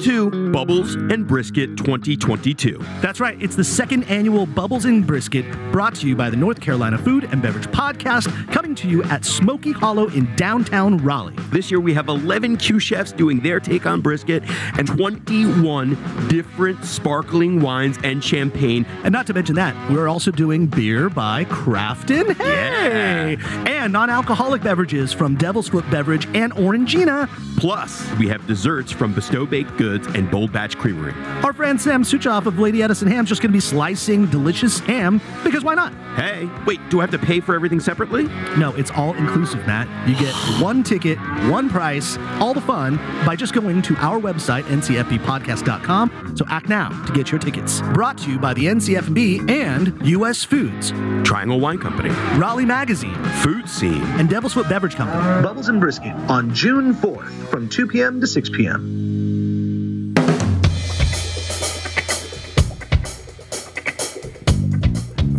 to Bubbles and Brisket 2022. That's right. It's the second annual Bubbles and Brisket brought to you by the North Carolina Food and Beverage Podcast, coming to you at Smoky Hollow in downtown Raleigh. This year we have 11 Q chefs doing their take on brisket and 21 different sparkling wines and champagne. And not to mention that, we're also doing beer by Crafton. Hey! And non alcoholic beverages from Devil's Foot Beverage and Orangina. Plus, we have desserts from Bestow Baked Goods and Bold Batch Creamery. Our friend Sam Suchoff of Lady Edison Ham's just going to be slicing delicious ham because why not? Hey, wait, do I have to pay for everything separately? No, it's all inclusive, Matt. You get one ticket, one price, all the fun by just going to our website, ncfbpodcast.com. So act now to get your tickets. Brought to you by the NCFB and U.S. Foods, Triangle Wine Company, Raleigh Magazine, Food Scene, and Devil's Foot Beverage Company. Bubbles and Brisket on June 4th from 2 p.m. to 6 p.m.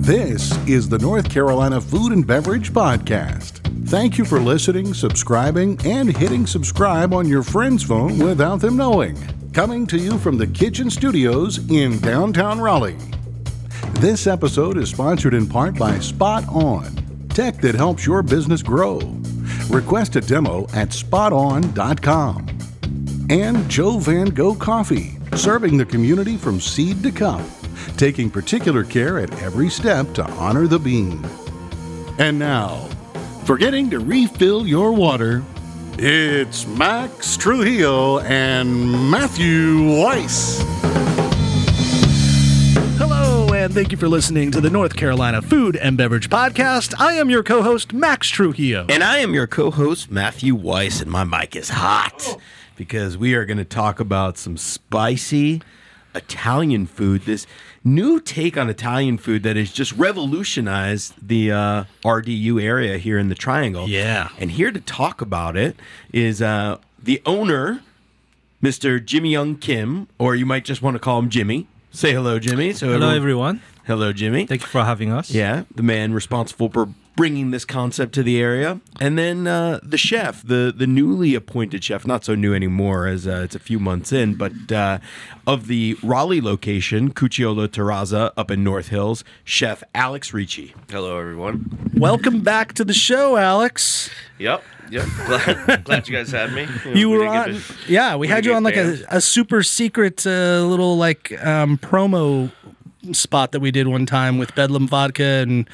This is the North Carolina Food and Beverage Podcast. Thank you for listening, subscribing, and hitting subscribe on your friend's phone without them knowing. Coming to you from the Kitchen Studios in downtown Raleigh. This episode is sponsored in part by Spot On, tech that helps your business grow. Request a demo at spoton.com. And Joe Van Gogh Coffee, serving the community from seed to cup, taking particular care at every step to honor the bean. And now, forgetting to refill your water, it's Max Trujillo and Matthew Weiss. And thank you for listening to the North Carolina Food and Beverage Podcast. I am your co host, Max Trujillo. And I am your co host, Matthew Weiss, and my mic is hot because we are going to talk about some spicy Italian food. This new take on Italian food that has just revolutionized the uh, RDU area here in the Triangle. Yeah. And here to talk about it is uh, the owner, Mr. Jimmy Young Kim, or you might just want to call him Jimmy. Say hello, Jimmy. So Hello, everyone. Hello, Jimmy. Thank you for having us. Yeah, the man responsible for bringing this concept to the area, and then uh, the chef, the the newly appointed chef, not so new anymore as uh, it's a few months in, but uh, of the Raleigh location, Cucciolo Terrazza up in North Hills, chef Alex Ricci. Hello, everyone. Welcome back to the show, Alex. Yep, yep. Glad, glad you guys had me. know, You we were didn't on, to- yeah. We we had you on like a, a super secret uh, little like um, promo spot that we did one time with Bedlam Vodka and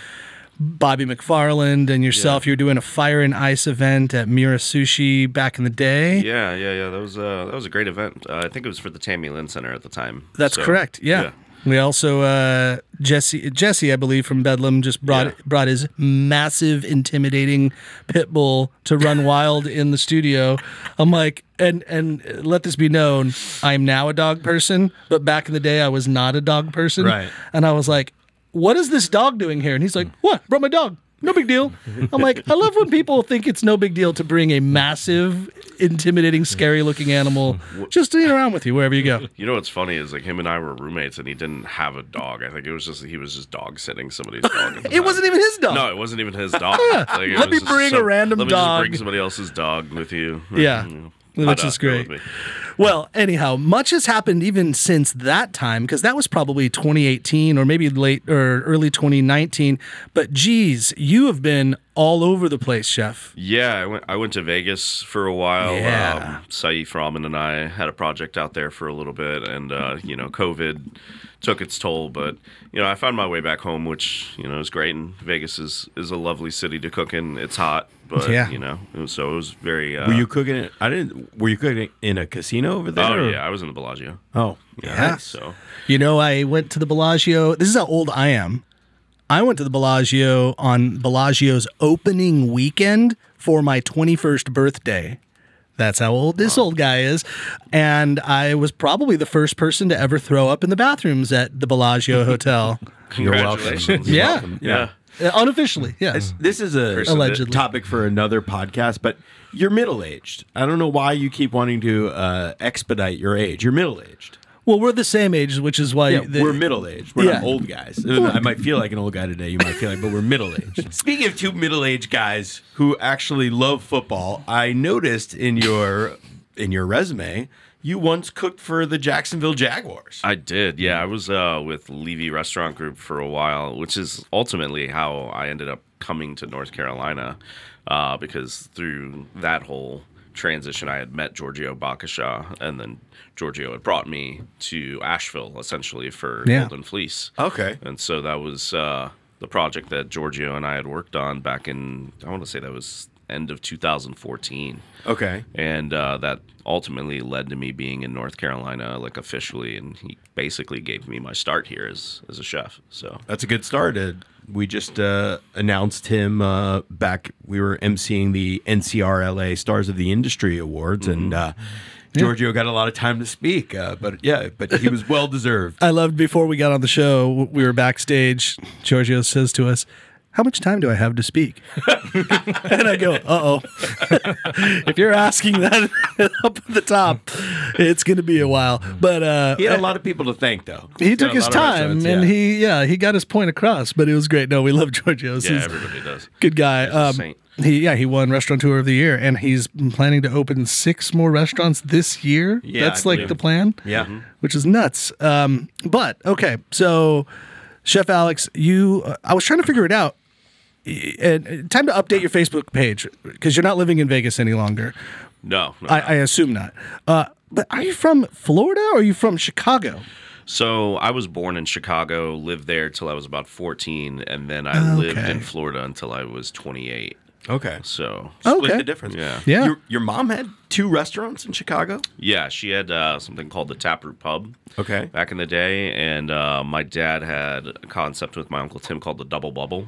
Bobby McFarland and yourself. You were doing a fire and ice event at Mira Sushi back in the day. Yeah, yeah, yeah. That was uh, that was a great event. Uh, I think it was for the Tammy Lynn Center at the time. That's So, correct. Yeah. We also uh, Jesse Jesse I believe from Bedlam just brought Yeah. brought his massive intimidating pit bull to run wild in the studio. I'm like and and let this be known I'm now a dog person, but back in the day I was not a dog person. Right. And I was like, "What is this dog doing here?" And he's like, "What? Brought my dog." No big deal. I'm like, I love when people think it's no big deal to bring a massive, intimidating, scary looking animal just to eat around with you wherever you go. You know what's funny is like him and I were roommates, and he didn't have a dog. I think it was just he was just dog sitting somebody's dog. It wasn't even his dog. No, it wasn't even his dog. Like, Let me bring a random let me dog. Just bring somebody else's dog with you. Yeah, You know, which is great. Well, anyhow, much has happened even since that time because that was probably 2018 or maybe late or early 2019. But geez, you have been all over the place, chef. Yeah, I went. I went to Vegas for a while. Yeah. Um, Saif Rahman and I had a project out there for a little bit, and uh, you know, COVID took its toll. But you know, I found my way back home, which you know is great. And Vegas is is a lovely city to cook in. It's hot, but Yeah. you know, it was, so it was very. Uh, Were you cooking it? I didn't. Were you cooking it in a casino over there? Oh or- yeah, I was in the Bellagio. Oh, Yeah. So You know, I went to the Bellagio. This is how old I am. I went to the Bellagio on Bellagio's opening weekend for my 21st birthday. That's how old this old guy is. And I was probably the first person to ever throw up in the bathrooms at the Bellagio Hotel. You're welcome. congratulations. Yeah. Welcome. Yeah. Uh, Unofficially, yes. This, this is a Allegedly. topic for another podcast, but you're middle aged. I don't know why you keep wanting to uh, expedite your age. You're middle aged. Well, we're the same age, which is why Yeah, the- we're middle aged. We're Yeah. not old guys. I might feel like an old guy today. You might feel like, but we're middle aged. Speaking of two middle aged guys who actually love football, I noticed in your in your resume you once cooked for the Jacksonville Jaguars. I did, yeah. I was uh, with Levy Restaurant Group for a while, which is ultimately how I ended up coming to North Carolina, uh, because through that whole transition, I had met Giorgio Bakatsias, and then Giorgio had brought me to Asheville essentially for Yeah. Golden Fleece. Okay. And so that was uh, the project that Giorgio and I had worked on back in, I want to say that was end of 2014 Okay. and uh, that ultimately led to me being in North Carolina, like officially, and he basically gave me my start here as as a chef. So That's a good start. Uh, we just uh, announced him uh, back. We were emceeing the NCRLA Stars of the Industry Awards, and uh, Giorgio got a lot of time to speak. Uh, but yeah, but he was well deserved. I loved before we got on the show, we were backstage. Giorgio says to us, How much time do I have to speak? and I go, Uh oh. if you're asking that up at the top, it's going to be a while. But uh, He had a lot of people to thank, though. he Got took his time restaurants, and he, yeah, he got his point across, but it was great. No, we love Giorgio. yeah, He's everybody does. good guy. a Um, saint. he, yeah, he won Restaurateur of the Year, and he's planning to open six more restaurants this year. Yeah, That's I like believe. the plan Yeah. Mm-hmm. which is nuts. Um, but okay, so Chef Alex, you, uh, I was trying to figure it out. Y- And uh, time to update your Facebook page because you're not living in Vegas any longer. No, no. I, I assume not. Uh, but are you from Florida or are you from Chicago? so I was born in Chicago, lived there till I was about fourteen, and then I lived in Florida until I was twenty eight. Okay. So Split Okay. the difference. Yeah. Yeah. Your, your mom had two restaurants in Chicago? yeah, she had uh, something called the Taproot Pub. Okay. back in the day, and uh, my dad had a concept with my uncle Tim called the double bubble.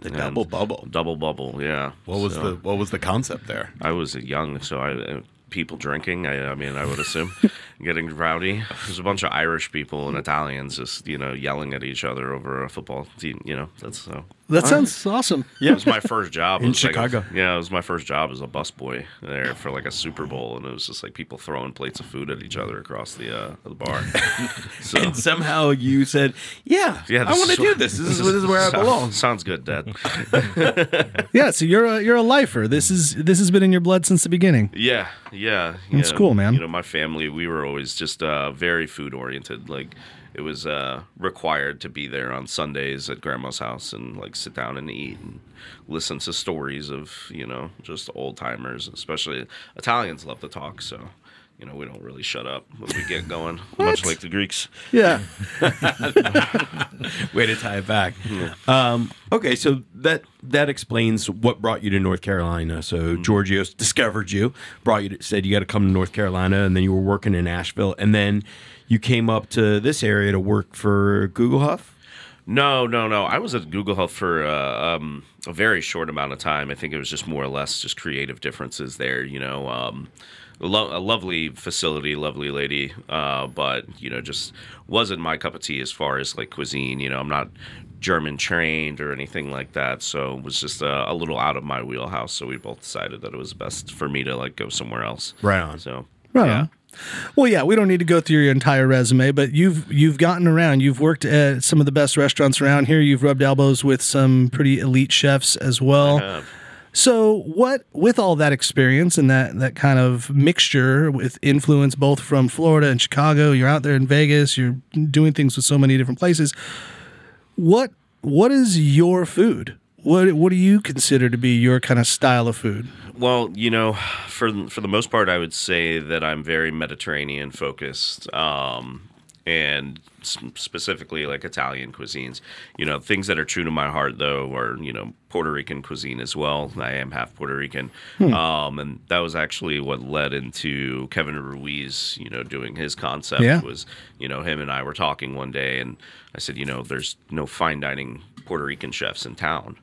The double bubble. Double bubble, yeah. What was So, the what was the concept there? I was young, so I uh, people drinking. I, I mean, I would assume getting rowdy. There's a bunch of Irish people and Italians just you know yelling at each other over a football team. You know, that's so. That sounds awesome. Yeah, it was my first job In was like a- Chicago. yeah, it was my first job as a busboy there for like a Super Bowl, and it was just like people throwing plates of food at each other across the uh, the bar. so And somehow you said, "Yeah, yeah, I want to do what- this. This is, this is where I sounds- belong." Sounds good, Dad. Yeah, so you're a you're a lifer. This is this has been in your blood since the beginning. Yeah, yeah. Yeah. cool, man. You know, my family, we were always just uh, very food oriented. Like, it was uh, required to be there on Sundays at grandma's house and like sit down and eat and listen to stories of you know just old timers. Especially Italians love to talk, so you know we don't really shut up when we get going, much like the Greeks. Yeah. Way to tie it back. Um, okay, so that that explains what brought you to North Carolina. So Giorgio discovered you, brought you, to, said you got to come to North Carolina, and then you were working in Asheville, and then you came up to this area to work for Guglhupf. No, no, no. I was at Guglhupf for uh, um, a very short amount of time. I think it was just more or less just creative differences there. You know, um, a, lo- a lovely facility, lovely lady, uh, but you know, just wasn't my cup of tea as far as like cuisine. You know, I'm not German trained or anything like that, so it was just uh, a little out of my wheelhouse. So we both decided that it was best for me to like go somewhere else. Right on. So Right yeah. on. Well, yeah, we don't need to go through your entire resume, but you've you've gotten around. You've worked at some of the best restaurants around here. You've rubbed elbows with some pretty elite chefs as well. So, what with all that experience and that that kind of mixture with influence both from Florida and Chicago, you're out there in Vegas, you're doing things with so many different places. What what is your food? What what do you consider to be your kind of style of food? Well, you know, for for the most part, I would say that I'm very Mediterranean focused, um, and specifically like Italian cuisines. You know, things that are true to my heart though are you know Puerto Rican cuisine as well. I am half Puerto Rican, um, and that was actually what led into Kevin Ruiz. You know, doing his concept Yeah. was you know him and I were talking one day, and I said, you know, there's no fine dining Puerto Rican chefs in town.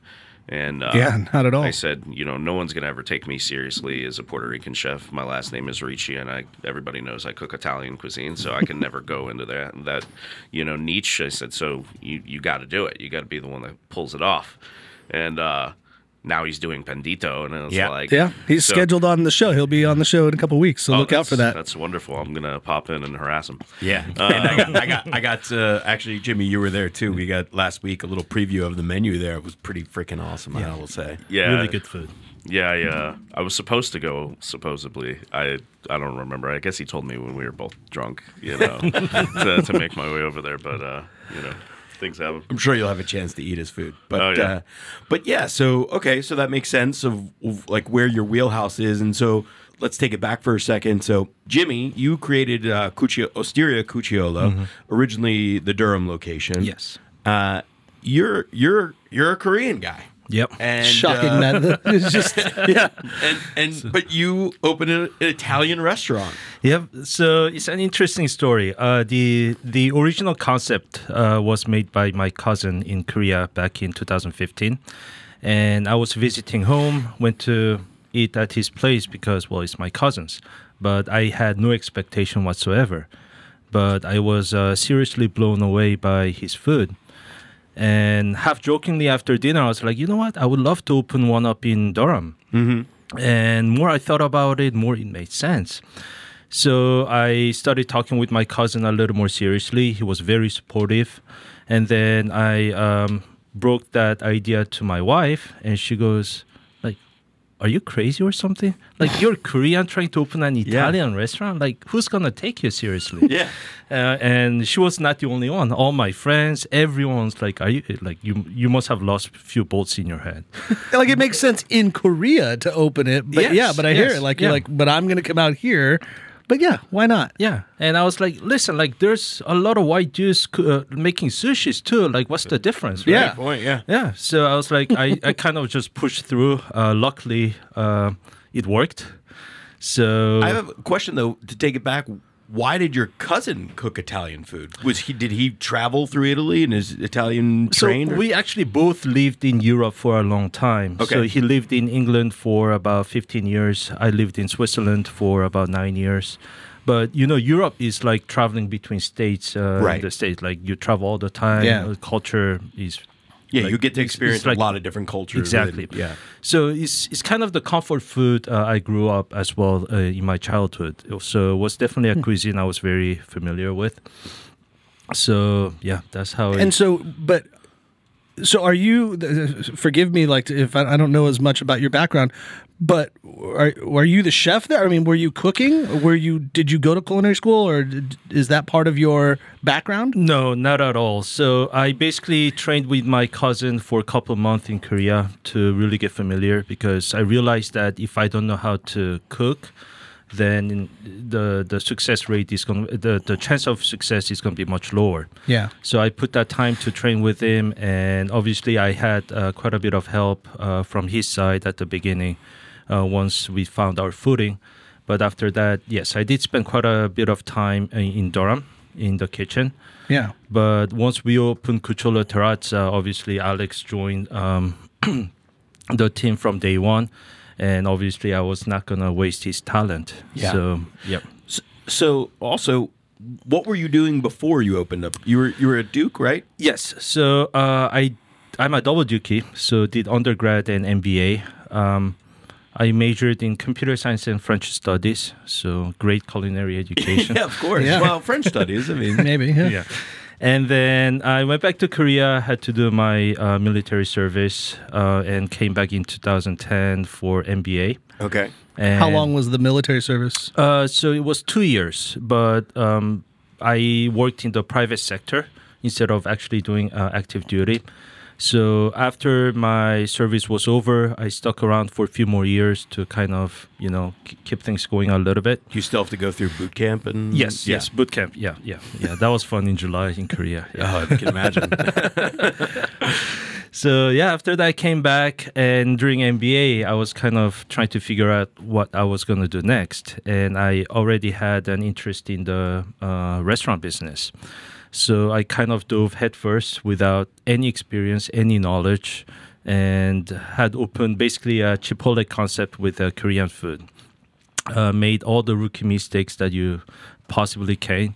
And uh, Yeah, not at all. I said, you know, no one's gonna ever take me seriously as a Puerto Rican chef. My last name is Ricci, and I everybody knows I cook Italian cuisine, so I can never go into that that you know niche. I said, so you you got to do it. You got to be the one that pulls it off. And uh, now he's doing Pendito, and it's Yeah. like, Yeah, he's so- scheduled on the show. He'll be on the show in a couple weeks, so Oh, look out for that. That's wonderful. I'm gonna pop in and harass him. Yeah, and I got, I got, I got. Uh, actually, Jimmy, you were there too. We got last week a little preview of the menu there. It was pretty freaking awesome. I will say. Yeah, Really good food. yeah, I, uh, I was supposed to go. Supposedly, I I don't remember. I guess he told me when we were both drunk, you know, to, to make my way over there. But uh, you know, things happen. I'm sure you'll have a chance to eat his food. But Oh, yeah. uh, but yeah, so okay, so that makes sense of, of like where your wheelhouse is, and so let's take it back for a second. So Jimmy, you created uh, Cuccio, Osteria Cucciolo, originally the Durham location. Yes. Uh, you're you're you're a Korean guy. Yep. And Shocking uh, that it's just yeah, and and but you opened an Italian restaurant. Yep. So it's an interesting story. Uh, the the original concept uh, was made by my cousin in Korea back in 2015, and I was visiting home. Went to eat at his place because well, it's my cousin's, but I had no expectation whatsoever. But I was uh, seriously blown away by his food. And half jokingly after dinner, I was like, you know what? I would love to open one up in Durham. Mm-hmm. And more I thought about it, more it made sense. So I started talking with my cousin a little more seriously. He was very supportive. And then I um, broke that idea to my wife, and she goes, are you crazy or something? Like you're Korean trying to open an Italian restaurant? Like who's gonna take you seriously? Yeah. Uh, and she was not the only one. All my friends, everyone's like, "Are you like you? You must have lost a few bolts in your head." like it makes sense in Korea to open it, but Yes, yeah, but I hear it like you're like, but I'm gonna come out here, but yeah, why not? Yeah, and I was like, "Listen, like there's a lot of white Jews uh, making sushis too. Like, what's the difference?" Right? Yeah. Point. Yeah. Yeah, so I was like, I, I kind of just pushed through. Uh, luckily, uh, it worked. So I have a question though to take it back. Why did your cousin cook Italian food? Was he did he travel through Italy and is Italian so trained? or- we actually both lived in Europe for a long time. Okay. So he lived in England for about 15 years. I lived in Switzerland for about nine years. But you know, Europe is like traveling between states. Uh, Right. The states, like you travel all the time. Yeah. Culture is yeah, like, you get to experience like- a lot of different cultures. Exactly. within- yeah. So it's it's kind of the comfort food uh, I grew up as well uh, in my childhood. So it was definitely Hmm. a cuisine I was very familiar with. So yeah, that's how. And so, but so are you? Forgive me, like if I, I don't know as much about your background, but are you the chef there? I mean, were you cooking? Were you? Did you go to culinary school, or did, is that part of your background? no, not at all. So I basically trained with my cousin for a couple of months in Korea to really get familiar because I realized that if I don't know how to cook. Then the the success rate is going the the chance of success is going to be much lower. Yeah. So I put that time to train with him, and obviously I had uh, quite a bit of help uh, from his side at the beginning. Uh, once we found our footing, but after that, yes, I did spend quite a bit of time in, in Durham in the kitchen. Yeah. But once we opened Cucciolo Terrazza, obviously Alex joined um, the team from day one, and obviously I was not gonna waste his talent. Yeah. So yep. So, so also, what were you doing before you opened up? You were you were a Duke, right? Yes. So uh, I I'm a double dookie, so did undergrad and MBA. Um, I majored in computer science and French studies, so great culinary education. Yeah, of course. Yeah. Well, French studies. I mean, Maybe. Yeah. yeah. And then I went back to Korea, had to do my uh, military service, uh, and came back in 2010 for MBA. okay. And How long was the military service? Uh, so it was two years, but um, I worked in the private sector instead of actually doing uh, active duty. So after my service was over, I stuck around for a few more years to kind of, you know, keep things going a little bit. You still have to go through boot camp and Yes, Yeah. yes, boot camp. Yeah, yeah, yeah. That was fun in July in Korea. Yeah. Oh, I can imagine. So yeah, after that I came back, and during MBA, I was kind of trying to figure out what I was going to do next, and I already had an interest in the uh, restaurant business. So I kind of dove headfirst without any experience, any knowledge, and had opened basically a Chipotle concept with uh, Korean food. Uh, made all the rookie mistakes that you possibly can.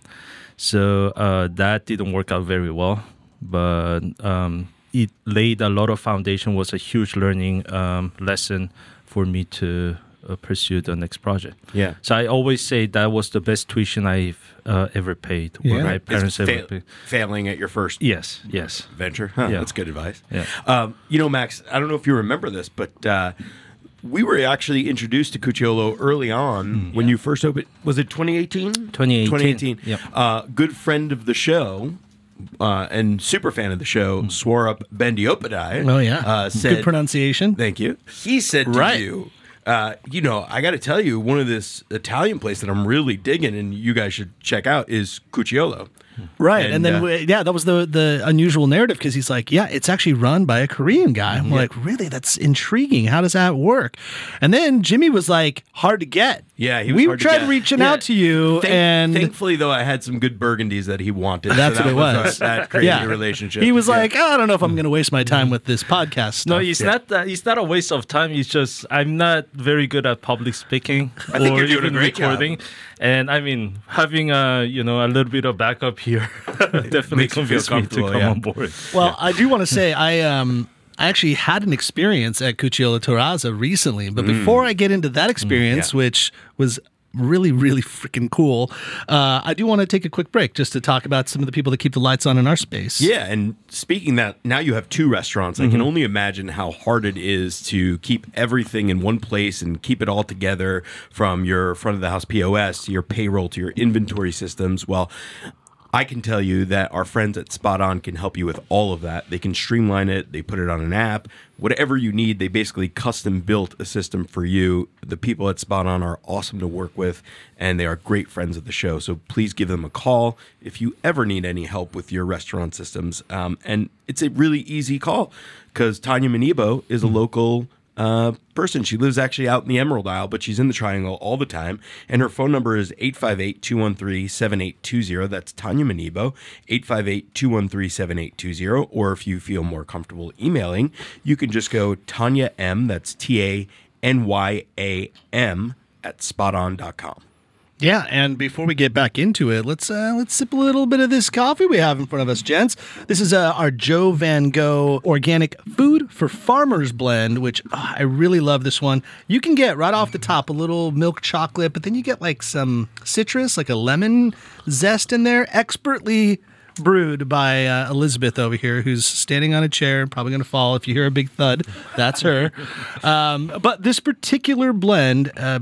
So uh, that didn't work out very well, but um, it laid a lot of foundation. Was a huge learning um, lesson for me to uh, pursue the next project. Yeah. So I always say that was the best tuition I've uh, ever paid. or Yeah. my It's parents ever fa- paid. failing at your first Yes, yes. venture. Huh, Yeah. That's good advice. Yeah. Um, you know, Max, I don't know if you remember this, but uh, we were actually introduced to Cucciolo early on when you first opened. Was it 2018? 2018. 2018. Yep. Uh, good friend of the show. Uh, and super fan of the show, swore up Bandyopadhyay. Oh yeah, uh, said, good pronunciation. Thank you. He said to Right. you, uh, you know, I got to tell you, one of this Italian place that I'm really digging, and you guys should check out, is Cucciolo. Right, and, And, then uh, we- yeah, that was the the unusual narrative because he's like, yeah, it's actually run by a Korean guy. I'm like, really? That's intriguing. How does that work? And then Jimmy was like, hard to get. Yeah, he was we hard to tried get. reaching Yeah. out to you, Thank- and thankfully, though, I had some good burgundies that he wanted. That's so what it was. a- that crazy yeah, relationship. He was Yeah. like, oh, I don't know if I'm going to waste my time with this podcast. Stuff. No, it's not that. It's not a waste of time. It's just I'm not very good at public speaking I think or you're doing a even recording. job. Recording. And I mean, having a you know a little bit of backup here definitely Makes you feel convinced me to comfortable, come yeah. on board. Well, I do want to say I um I actually had an experience at Cucciolo Terrazza recently, but before I get into that experience, yeah. which was really really freaking cool, uh, I do want to take a quick break just to talk about some of the people that keep the lights on in our space. Yeah, and speaking that, now you have two restaurants. I Mm-hmm. can only imagine how hard it is to keep everything in one place and keep it all together from your front of the house POS to your payroll to your inventory systems. Well, I can tell you that our friends at Spot On can help you with all of that. They can streamline it, they put it on an app, whatever you need. They basically custom built a system for you. The people at Spot On are awesome to work with, and they are great friends of the show. So please give them a call if you ever need any help with your restaurant systems. Um, and it's a really easy call because Tanya Manibo is a local uh, person. She lives actually out in the Emerald Isle, but she's in the Triangle all the time. And her phone number is 858 213 7820. That's Tanya Manibo, 858 213 7820. Or if you feel more comfortable emailing, you can just go Tanya M, that's T A N Y A M, at spoton.com. Yeah, and before we get back into it, let's uh, let's sip a little bit of this coffee we have in front of us, gents. This is uh, our Joe Van Gogh organic food for farmers blend, which oh, I really love. This one you can get right off the top a little milk chocolate, but then you get like some citrus, like a lemon zest in there, expertly brewed by uh, Elizabeth over here, who's standing on a chair, probably going to fall if you hear a big thud. That's her. Um, but this particular blend. Uh,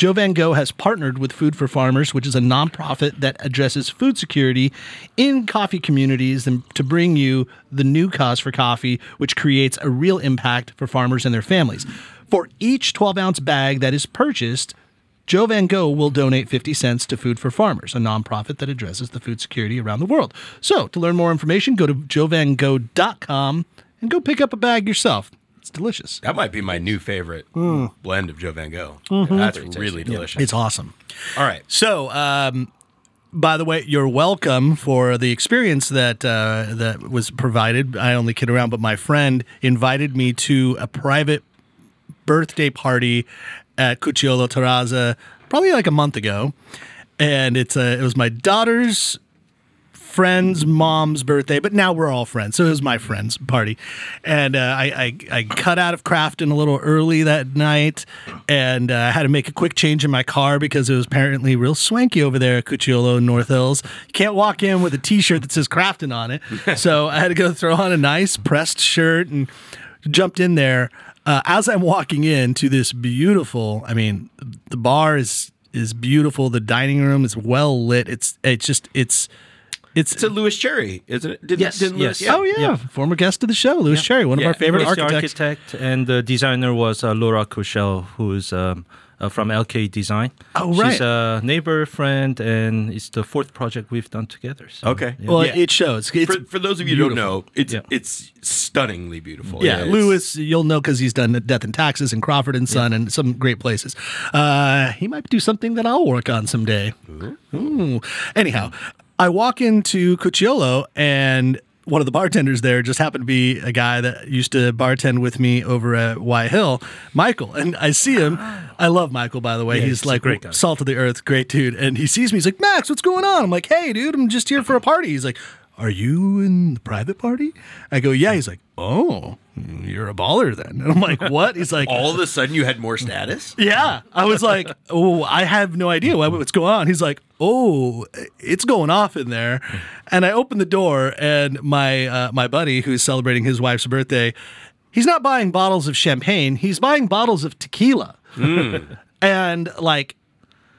Joe Van Gogh has partnered with Food for Farmers, which is a nonprofit that addresses food security in coffee communities and to bring you the new cause for coffee, which creates a real impact for farmers and their families. For each 12 ounce bag that is purchased, Joe Van Gogh will donate 50 cents to Food for Farmers, a nonprofit that addresses the food security around the world. So, to learn more information, go to joevangogh.com and go pick up a bag yourself. It's delicious. That might be my new favorite blend of Joe Van Gogh. That's really delicious. It's awesome. All right. So, um, by the way, you're welcome for the experience that uh, that was provided. I only kid around, but my friend invited me to a private birthday party at Cucciolo Terrazza probably like a month ago, and it's a, it was my daughter's friend's mom's birthday, but now we're all friends. So it was my friend's party. And uh, I, I, I cut out of Crafton a little early that night and uh, I had to make a quick change in my car because it was apparently real swanky over there at Cucciolo North Hills. You can't walk in with a t shirt that says Crafton on it. so I had to go throw on a nice pressed shirt and jumped in there. Uh, as I'm walking in to this beautiful, I mean, the bar is is beautiful. The dining room is well lit. It's it's just it's it's, to a Louis Cherry, isn't it? Did, Yes, didn't Louis- yes. oh yeah, Yeah. former guest of the show, Louis Cherry, one of our favorite was the architects. architect, and the designer was uh, Laura Cushel, who's um, uh, from LK Design. Oh, right. She's a neighbor friend, and it's the fourth project we've done together. So, Okay. yeah. Well, Yeah. it shows. It's, for, for those of you who don't know, it's Yeah. it's stunningly beautiful. yeah, it's- Louis, you'll know because he's done Death and Taxes and Crawford and Son and some great places. Uh, he might do something that I'll work on someday. Ooh. Anyhow, I walk into Cucciolo and one of the bartenders there just happened to be a guy that used to bartend with me over at Y Hill, Michael. And I see him. I love Michael, by the way. Yeah, he's he's like great guy. salt of the earth, great dude. And he sees me. He's like, Max, what's going on? I'm like, hey, dude, I'm just here for a party. He's like, are you in the private party? I go, yeah. He's like, oh, you're a baller then. And I'm like, what? He's like, all of a sudden you had more status. yeah. I was like, oh, I have no idea what's going on. He's like, oh, it's going off in there. And I open the door, and my uh, my buddy who's celebrating his wife's birthday he's not buying bottles of champagne. He's buying bottles of tequila. and like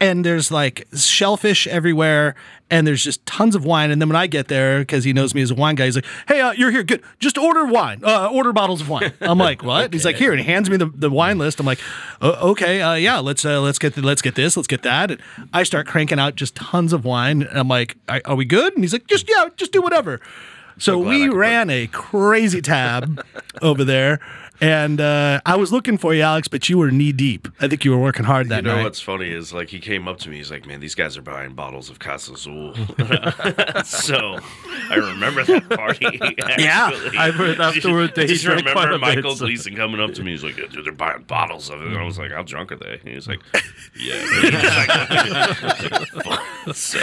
and there's like shellfish everywhere and there's just tons of wine. And then when i get there because he knows me as a wine guy he's like hey uh, you're here. Good. Just order wine uh, order bottles of wine. I'm like what? He's like here and he hands me the, the wine list. I'm like "O- okay uh, yeah let's uh, let's get the, let's get this let's get that. And i start cranking out just tons of wine. And i'm like are, we good? And he's like just yeah just do whatever. So I we ran a crazy tab over there and uh, I was looking for you, Alex, but you were knee deep. I think you were working hard that night. You know night. what's funny is like he came up to me. He's like, "Man, these guys are buying bottles of Clase Azul." so I remember that party. Yeah. I've heard afterward that he just drank quite remember a bit, Michael so- Gleason coming up to me. He's like, "Yeah, "Dude, they're buying bottles of it." And I was like, "How drunk are they?" And he's like, "Yeah." He like- so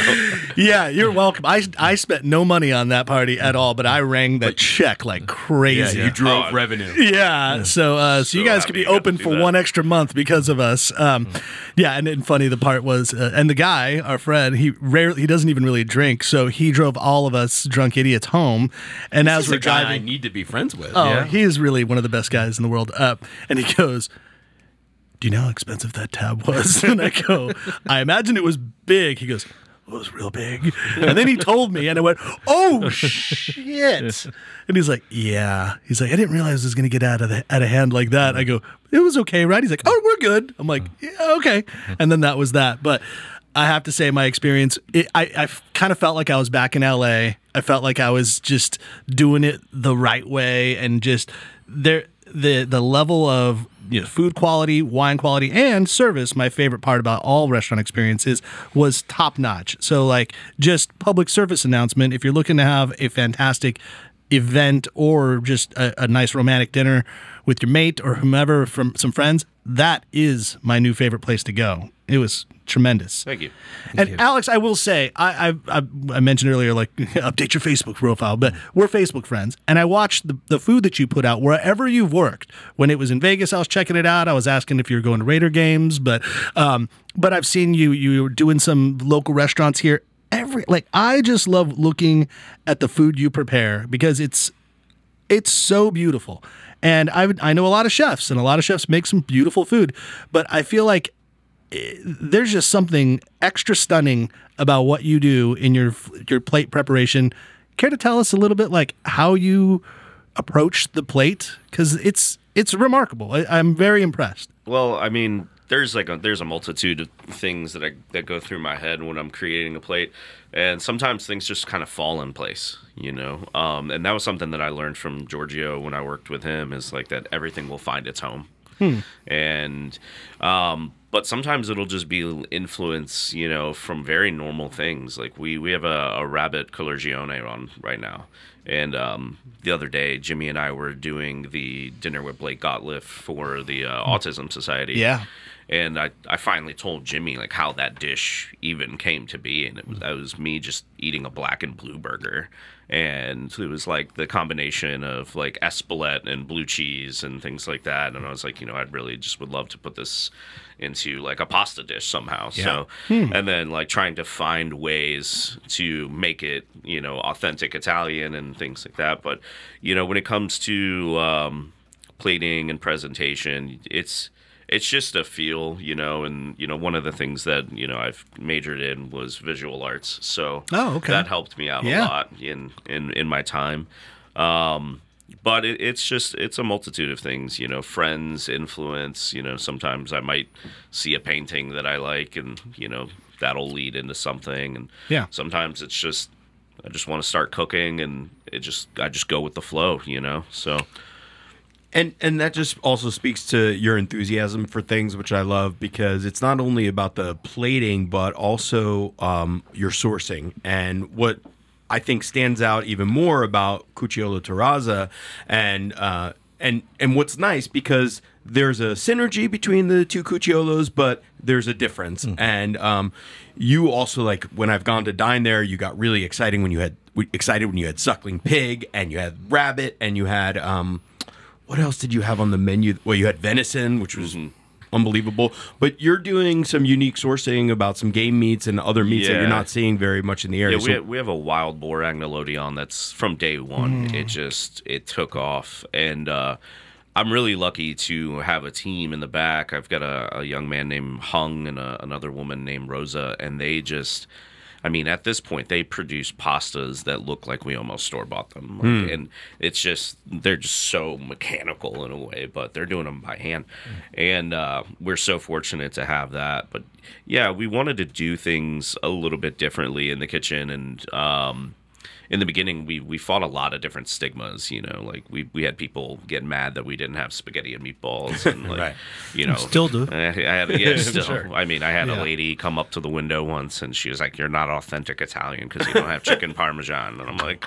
Yeah, you're welcome. I, I spent no money on that party at all, but I rang the check like crazy. Yeah, crazy. you drove Oh, revenue. Yeah, so uh, so, you guys could be you got to open for that. one extra month because of us. Um, yeah, and then funny the part was, uh, and the guy, our friend, he rarely he doesn't even really drink, so he drove all of us drunk idiots home, and This as is we're a guy I driving, need to be friends with. oh, Yeah. he is really one of the best guys in the world. Uh, and he goes. Do you know how expensive that tab was? And I go, I imagine it was big. He goes, well, it was real big. And then he told me, and I went, oh shit. And he's like, yeah. He's like, I didn't realize it was going to get out of the out of hand like that. I go, it was okay, right? He's like, oh, we're good. I'm like, yeah, okay. And then that was that. But I have to say, my experience, it, I, I kind of felt like I was back in LA. I felt like I was just doing it the right way and just there the the level of you know, food quality, wine quality, and service. My favorite part about all restaurant experiences was top notch. So, like, just public service announcement. If you're looking to have a fantastic event or just a, a nice romantic dinner with your mate or whomever from some friends, that is my new favorite place to go. It was tremendous. thank you. And Alex, I will say, I, I I mentioned earlier, like update your Facebook profile, but we're Facebook friends, and I watched the, the food that you put out wherever you've worked. When it was in Vegas, I was checking it out. I was asking if you were going to Raider games, but um, but I've seen you you were doing some local restaurants here. Every like, I just love looking at the food you prepare because it's it's so beautiful. And I I know a lot of chefs, and a lot of chefs make some beautiful food, but I feel like there's just something extra stunning about what you do in your your plate preparation. Care to tell us a little bit like how you approach the plate because it's it's remarkable. I, I'm very impressed. Well, I mean, there's like a, there's a multitude of things that I that go through my head when I'm creating a plate, and sometimes things just kind of fall in place, you know. Um, and that was something that I learned from Giorgio when I worked with him is like that everything will find its home, and um, but sometimes it'll just be influence, you know, from very normal things. Like we we have a, a rabbit collegione on right now, and um, the other day Jimmy and I were doing the dinner with Blake Gottlieb for the uh, Autism Society. Yeah. And I, I finally told Jimmy like how that dish even came to be, and it was that was me just eating a black and blue burger, and it was like the combination of like espelette and blue cheese and things like that, and I was like, you know, I'd really just would love to put this into like a pasta dish somehow. So, and then like trying to find ways to make it, you know, authentic Italian and things like that. But you know, when it comes to um, plating and presentation, it's it's just a feel, you know, and you know, one of the things that you know I've majored in was visual arts, so Oh, okay. that helped me out Yeah. a lot in in in my time. Um, but it, it's just it's a multitude of things, you know, friends, influence. You know, sometimes I might see a painting that I like, and you know, that'll lead into something, and Yeah. sometimes it's just I just want to start cooking, and it just I just go with the flow, you know. So And and that just also speaks to your enthusiasm for things, which I love because it's not only about the plating, but also um, your sourcing. And what I think stands out even more about Cucciolo Terrazza and uh, and and what's nice because there's a synergy between the two Cucciolos, but there's a difference. And um, you also like when I've gone to dine there, you got really exciting when you had excited when you had suckling pig and you had rabbit and you had um, what else did you have on the menu? Well, you had venison, which was unbelievable. But you're doing some unique sourcing about some game meats and other meats that you're not seeing very much in the Yeah, area. we, So- have, we have a wild boar agnolodion that's from day one. Mm. It just it took off, and uh, I'm really lucky to have a team in the back. I've got a, a young man named Hung and a, another woman named Rosa, and they just. I mean, at this point, they produce pastas that look like we almost store bought them, like, and it's just they're just so mechanical in a way, but they're doing them by hand, and uh, we're so fortunate to have that. But yeah, we wanted to do things a little bit differently in the kitchen, and um, in the beginning we we fought a lot of different stigmas you know like we we had people get mad that we didn't have spaghetti and meatballs and like Right. you know Still do. I, I had yeah still Sure. i mean i had Yeah. a lady come up to the window once and she was like you're not authentic italian because you don't have chicken parmesan and i'm like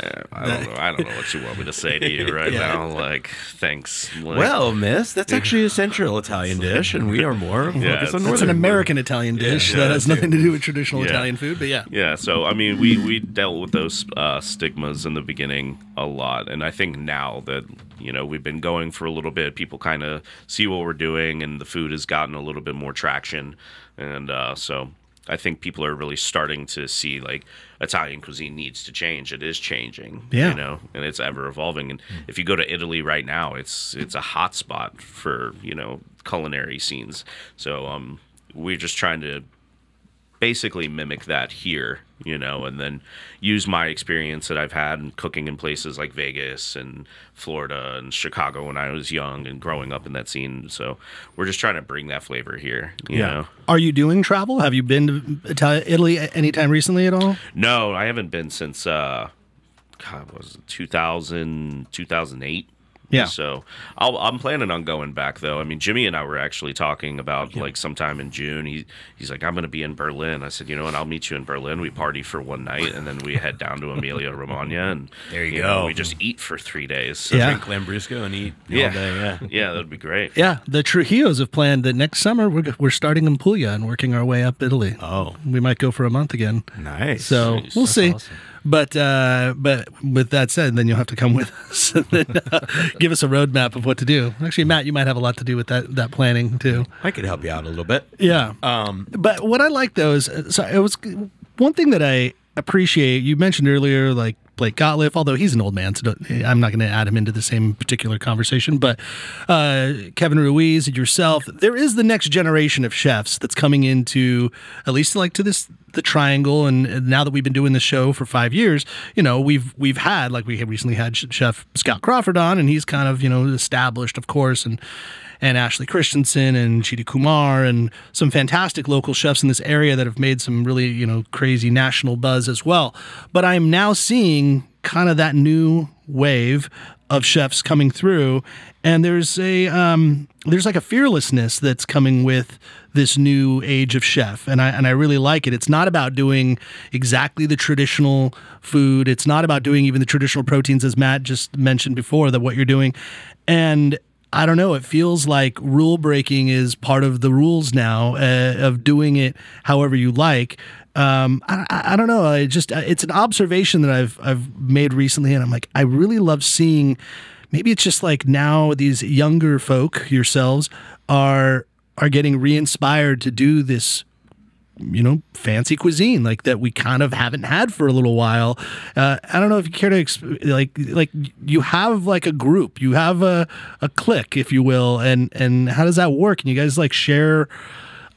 eh, i don't know i don't know what you want me to say to you right Yeah. now like thanks Like, Well, miss, that's actually a central Italian dish, and we are more focused it's- on it's It's an. American Italian dish Yeah, that has nothing to do with traditional Yeah. Italian food, but yeah. Yeah, so I mean, we we dealt with those uh, stigmas in the beginning a lot, and I think now that you know we've been going for a little bit, people kind of see what we're doing, and the food has gotten a little bit more traction, and uh, so I think people are really starting to see like Italian cuisine needs to change. It is changing, Yeah. you know, and it's ever evolving. And if you go to Italy right now, it's it's a hot spot for you know culinary scenes. So um, we're just trying to basically mimic that here, you know, and then use my experience that I've had in cooking in places like Vegas and Florida and Chicago when I was young and growing up in that scene. So we're just trying to bring that flavor here, you Yeah. know. Are you doing travel? Have you been to Italy, Italy anytime recently at all? No, I haven't been since uh God, what was it 2000 2008. Yeah. So I'll, I'm planning on going back though. I mean, Jimmy and I were actually talking about like sometime in June. He he's like, I'm going to be in Berlin. I said, you know what? I'll meet you in Berlin. We party for one night and then we head down to Emilia Romagna and There you know, go. we just eat for three days. So Yeah. Drink Lambrusco and eat yeah, all day. Yeah. yeah, that'd be great. Yeah, the Trujillos have planned that next summer we're, we're starting in Puglia and working our way up Italy. Oh, We might go for a month again. nice. So Nice. we'll That's see. awesome. But uh, but with that said, then you'll have to come with us and then, uh, give us a roadmap of what to do. Actually, Matt, you might have a lot to do with that that planning too. I could help you out a little bit. Yeah. Um, But what I like though is so it was one thing that I appreciate. You mentioned earlier, like Blake Gottliff, although he's an old man, so I'm not going to add him into the same particular conversation. But uh, Kevin Ruiz and yourself, there is the next generation of chefs that's coming into at least like to this the triangle. And, now that we've been doing this show for five years, you know we've we've had like we recently had Chef Scott Crawford on, and he's kind of you know established, of course, and and Ashley Christensen and Cheetie Kumar and some fantastic local chefs in this area that have made some really, you know, crazy national buzz as well. But I'm now seeing kind of that new wave of chefs coming through and there's a um, there's like a fearlessness that's coming with this new age of chef and I and I really like it. It's not about doing exactly the traditional food. It's not about doing even the traditional proteins as Matt just mentioned before that what you're doing. And I don't know. It feels like rule breaking is part of the rules now uh, of doing it however you like. Um, I, I don't know. I just it's an observation that I've I've made recently, and I'm like, I really love seeing. Maybe it's just like now these younger folk yourselves are are getting re-inspired to do this you know, fancy cuisine like that we kind of haven't had for a little while. Uh, I don't know if you care to exp- like like you have like a group, you have a a clique, if you will, and and how does that work? And you guys like share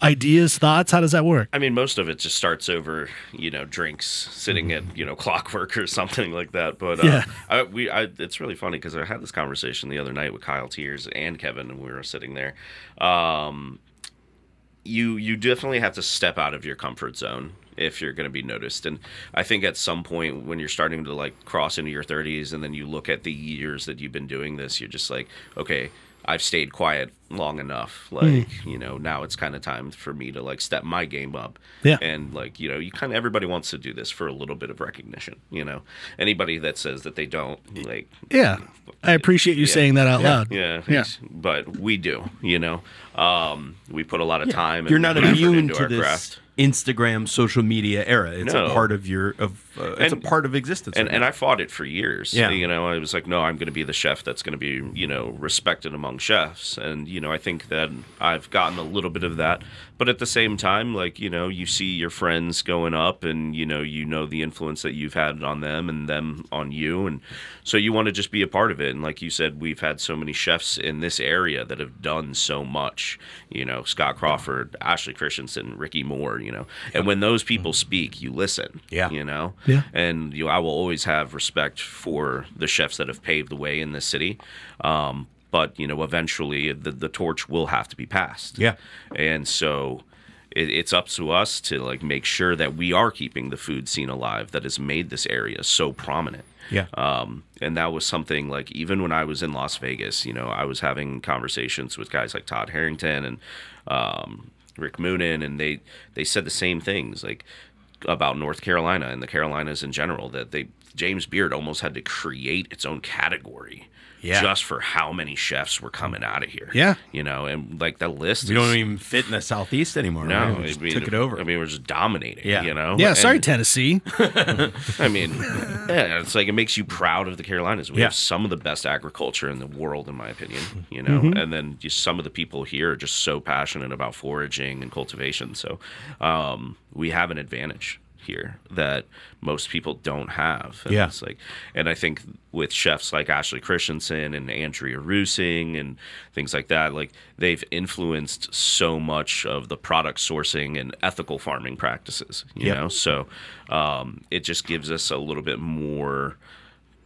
ideas, thoughts. How does that work? I mean, most of it just starts over, you know, drinks, sitting at, you know, clockwork or something like that. But uh, Yeah. I, we, I, it's really funny because I had this conversation the other night with Kyle Teears and Kevin, and we were sitting there. Um, you, you definitely have to step out of your comfort zone if you're going to be noticed. And I think at some point when you're starting to like cross into your 30s, and then you look at the years that you've been doing this, you're just like, okay. I've stayed quiet long enough. Like, you know, now it's kind of time for me to like step my game up Yeah. and like you know you kind of everybody wants to do this for a little bit of recognition you know anybody that says that they don't like Yeah, I appreciate you saying that out loud. yeah Yeah. but we do you know um we put a lot of time and You're and not immune to our this craft Instagram social media era. It's No. a part of your of uh, it's And- a part of existence. and and. I fought it for years. Yeah. you know, I was like, no, I'm going to be the chef that's going to be, you know, respected among chefs, and you know, I think that I've gotten a little bit of that, but at the same time, like you know, you see your friends going up, and you know, you know the influence that you've had on them and them on you, and so you want to just be a part of it. And like you said, we've had so many chefs in this area that have done so much. You know, Scott Crawford, Ashley Christensen, Ricky Moore. You know, and when those people speak, you listen. Yeah. you know, Yeah. and you know, I will always have respect for the chefs that have paved the way in this city. Um, but you know, eventually the, the torch will have to be passed. Yeah. and so it, it's up to us to like make sure that we are keeping the food scene alive that has made this area so prominent. yeah. Um, and that was something like even when I was in Las Vegas, you know, I was having conversations with guys like Todd Harrington and um, Rick Moonen, and they they said the same things like about North Carolina and the Carolinas in general that they James Beard almost had to create its own category. Yeah. Just for how many chefs were coming out of here. Yeah. You know, and like the list we is, don't even fit in the southeast anymore. no, right? We I mean, took it over. I mean, we're just dominating. Yeah. you know. Yeah, sorry, And- Tennessee. I mean, yeah, it's like it makes you proud of the Carolinas. We Yeah. have some of the best agriculture in the world, in my opinion. You know, Mm-hmm. and then just some of the people here are just so passionate about foraging and cultivation. So um, we have an advantage here that most people don't have. And Yeah. it's like, and I think with chefs like Ashley Christensen and Andrea Reusing and things like that, like they've influenced so much of the product sourcing and ethical farming practices. You Yep. know, so um, it just gives us a little bit more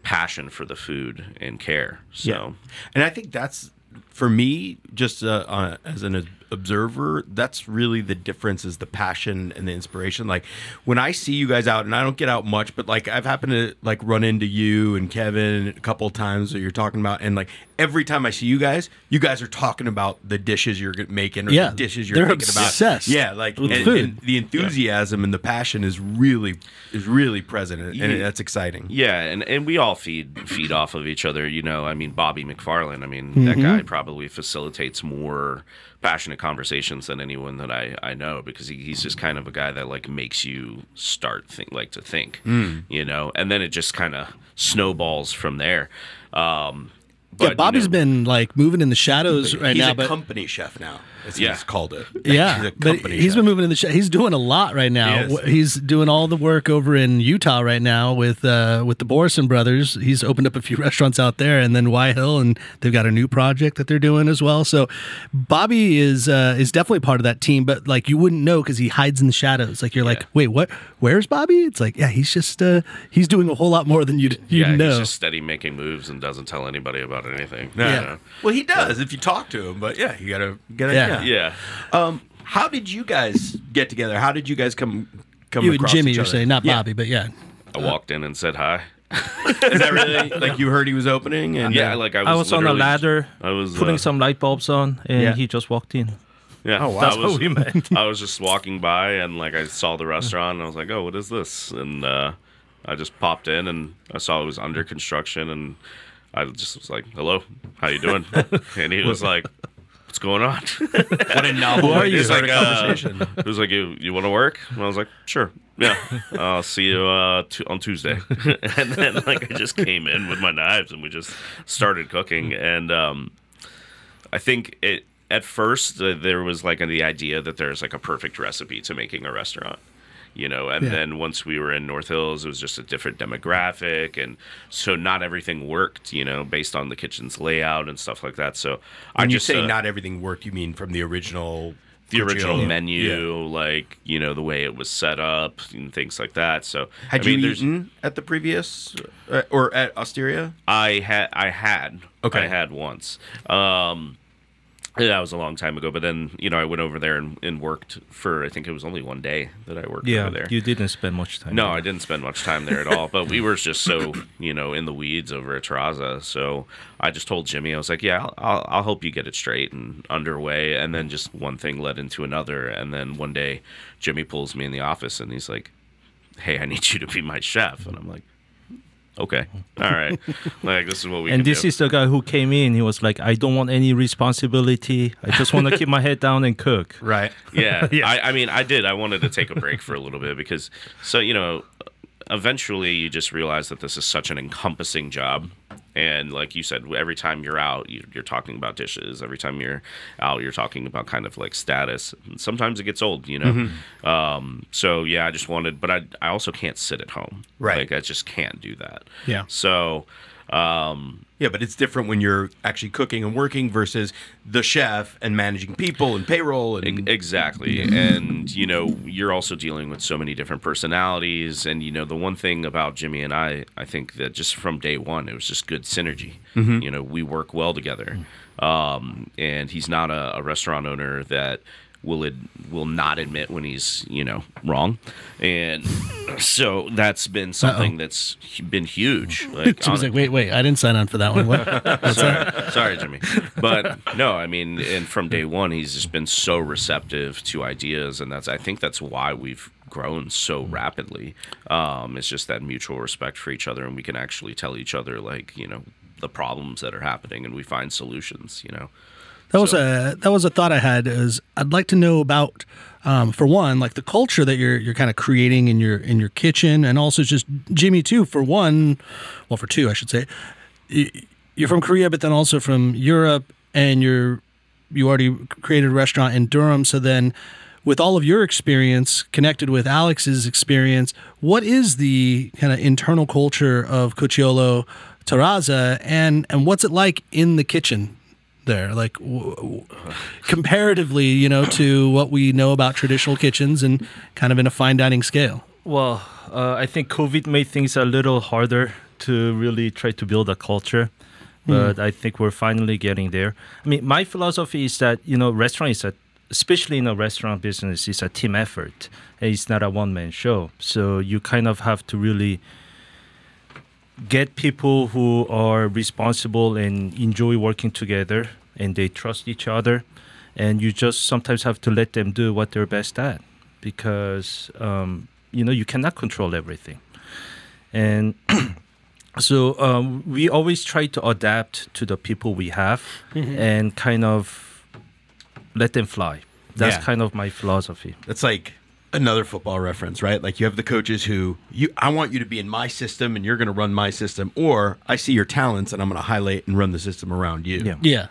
passion for the food and care. So Yeah. And I think that's for me, just uh, uh, as an observer, that's really the difference is the passion and the inspiration. Like when I see you guys out, and I don't get out much, but like I've happened to like run into you and Kevin a couple of times that you're talking about, and like every time I see you guys, you guys are talking about the dishes you're making or Yeah, the dishes you're they're thinking obsessed about. Yeah, like with and, food. and the enthusiasm and the passion is really is really present, and Yeah. that's exciting. Yeah, and, and we all feed feed off of each other. You know, I mean, Bobby McFarland. I mean, that mm-hmm. guy probably facilitates more passionate conversations than anyone that I, I know because he, he's just kind of a guy that like makes you start think like to think, you know, and then it just kind of snowballs from there. Um, but, yeah, you Bobby's know- been like moving in the shadows right he's now, a but company chef now, as Yeah. he's called it. yeah, he's a but company he's chef. been moving in the sh- he's doing a lot right now. He He's doing all the work over in Utah right now with uh, with the Borison brothers. He's opened up a few restaurants out there, and then Y Hill, and they've got a new project that they're doing as well. So Bobby is uh, is definitely part of that team, but like you wouldn't know because he hides in the shadows. Like you're like, wait, what? Where's Bobby? It's like, yeah, he's just uh, he's doing a whole lot more than you you yeah, know. he's just steady making moves and doesn't tell anybody about anything. you Yeah. know? Well, he does if you talk to him, but yeah, you gotta gotta Yeah. Yeah. yeah. Um, how did you guys get together? How did you guys come come you and Jimmy, each you're saying, not Yeah. Bobby, but yeah. I walked in and said hi. Is that really like you heard he was opening? And Yeah, like I was, I was on a ladder I was putting uh, some light bulbs on, and Yeah. he just walked in. Yeah, Oh, wow. That's I was, how we met. I was just walking by and like I saw the restaurant and I was like, oh, what is this? And uh, I just popped in and I saw it was under construction and I just was like, hello, how you doing? and he was like, what's going on? what a novel are way to you? start Like, a uh, conversation. He was like, you you want to work? And I was like, sure, yeah, I'll see you uh, t- on Tuesday. and then like I just came in with my knives and we just started cooking. And um, I think it at first uh, there was like the idea that there's like a perfect recipe to making a restaurant. You know, and Yeah. then once we were in North Hills, it was just a different demographic, and so not everything worked. You know, based on the kitchen's layout and stuff like that. So I When you just say uh, not everything worked, you mean from the original the original menu, like you know the way it was set up and things like that. So Had I mean, you eaten at the previous uh, or at Osteria? I had, I had, Okay. I had once. Um, that was a long time ago. But then you know I went over there and, and worked for I think it was only one day that I worked Yeah, over there. you didn't spend much time. No, there. I didn't spend much time there at all. But we were just so, you know, in the weeds over at Terrazza. So I just told Jimmy, I was like, yeah, I'll, I'll, I'll help you get it straight and underway. And then just one thing led into another. And then one day, Jimmy pulls me in the office and he's like, hey, I need you to be my chef. And I'm like, okay, all right, like this is what we and can this do. is the guy who came in. He was like, I don't want any responsibility. I just want to keep my head down and cook. Right. yeah, Yes. I, I mean, I did. I wanted to take a break for a little bit because, so you know, eventually you just realize that this is such an encompassing job, and like you said, every time you're out, you, you're talking about dishes. Every time you're out, you're talking about kind of like status. Sometimes it gets old, you know. Mm-hmm. Um, so yeah, I just wanted, but I I also can't sit at home. Right. Like I just can't do that. Yeah. So. Um, Yeah, but it's different when you're actually cooking and working versus the chef and managing people and payroll and Exactly. And, you know, you're also dealing with so many different personalities. And, you know, the one thing about Jimmy and I, I think that just from day one, it was just good synergy. You know, we work well together. Um, and he's not a, a restaurant owner that will ad- will not admit when he's you know wrong and so that's been something that's been huge like, was like, wait, wait, I didn't sign on for that one. Sorry, sorry, Jimmy. But no, I mean, and from day one, he's just been so receptive to ideas, and that's I think that's why we've grown so rapidly. Um, it's just that mutual respect for each other, and we can actually tell each other like you know the problems that are happening, and we find solutions. You know. That was a that was a thought I had. Is I'd like to know about, um, for one, like the culture that you're you're kind of creating in your in your kitchen, and also just Jimmy too. For one, well, for two, I should say, you're from Korea, but then also from Europe, and you're you already created a restaurant in Durham. So then, with all of your experience connected with Alex's experience, what is the kind of internal culture of Cucciolo Terrazza, and and what's it like in the kitchen? There like w- w- comparatively you know to what we know about traditional kitchens and kind of in a fine dining scale Well, uh, I think COVID made things a little harder to really try to build a culture, but I think we're finally getting there. I mean, my philosophy is that you know, restaurant is a, especially in a restaurant business, is a team effort. It's not a one man show. So you kind of have to really get people who are responsible and enjoy working together, and they trust each other, and you just sometimes have to let them do what they're best at, because um, you know you cannot control everything. And so um, we always try to adapt to the people we have and kind of let them fly. That's Yeah. kind of my philosophy. That's like another football reference, right? Like you have the coaches who you I want you to be in my system and you're going to run my system or I see your talents and I'm going to highlight and run the system around you. Yeah. yeah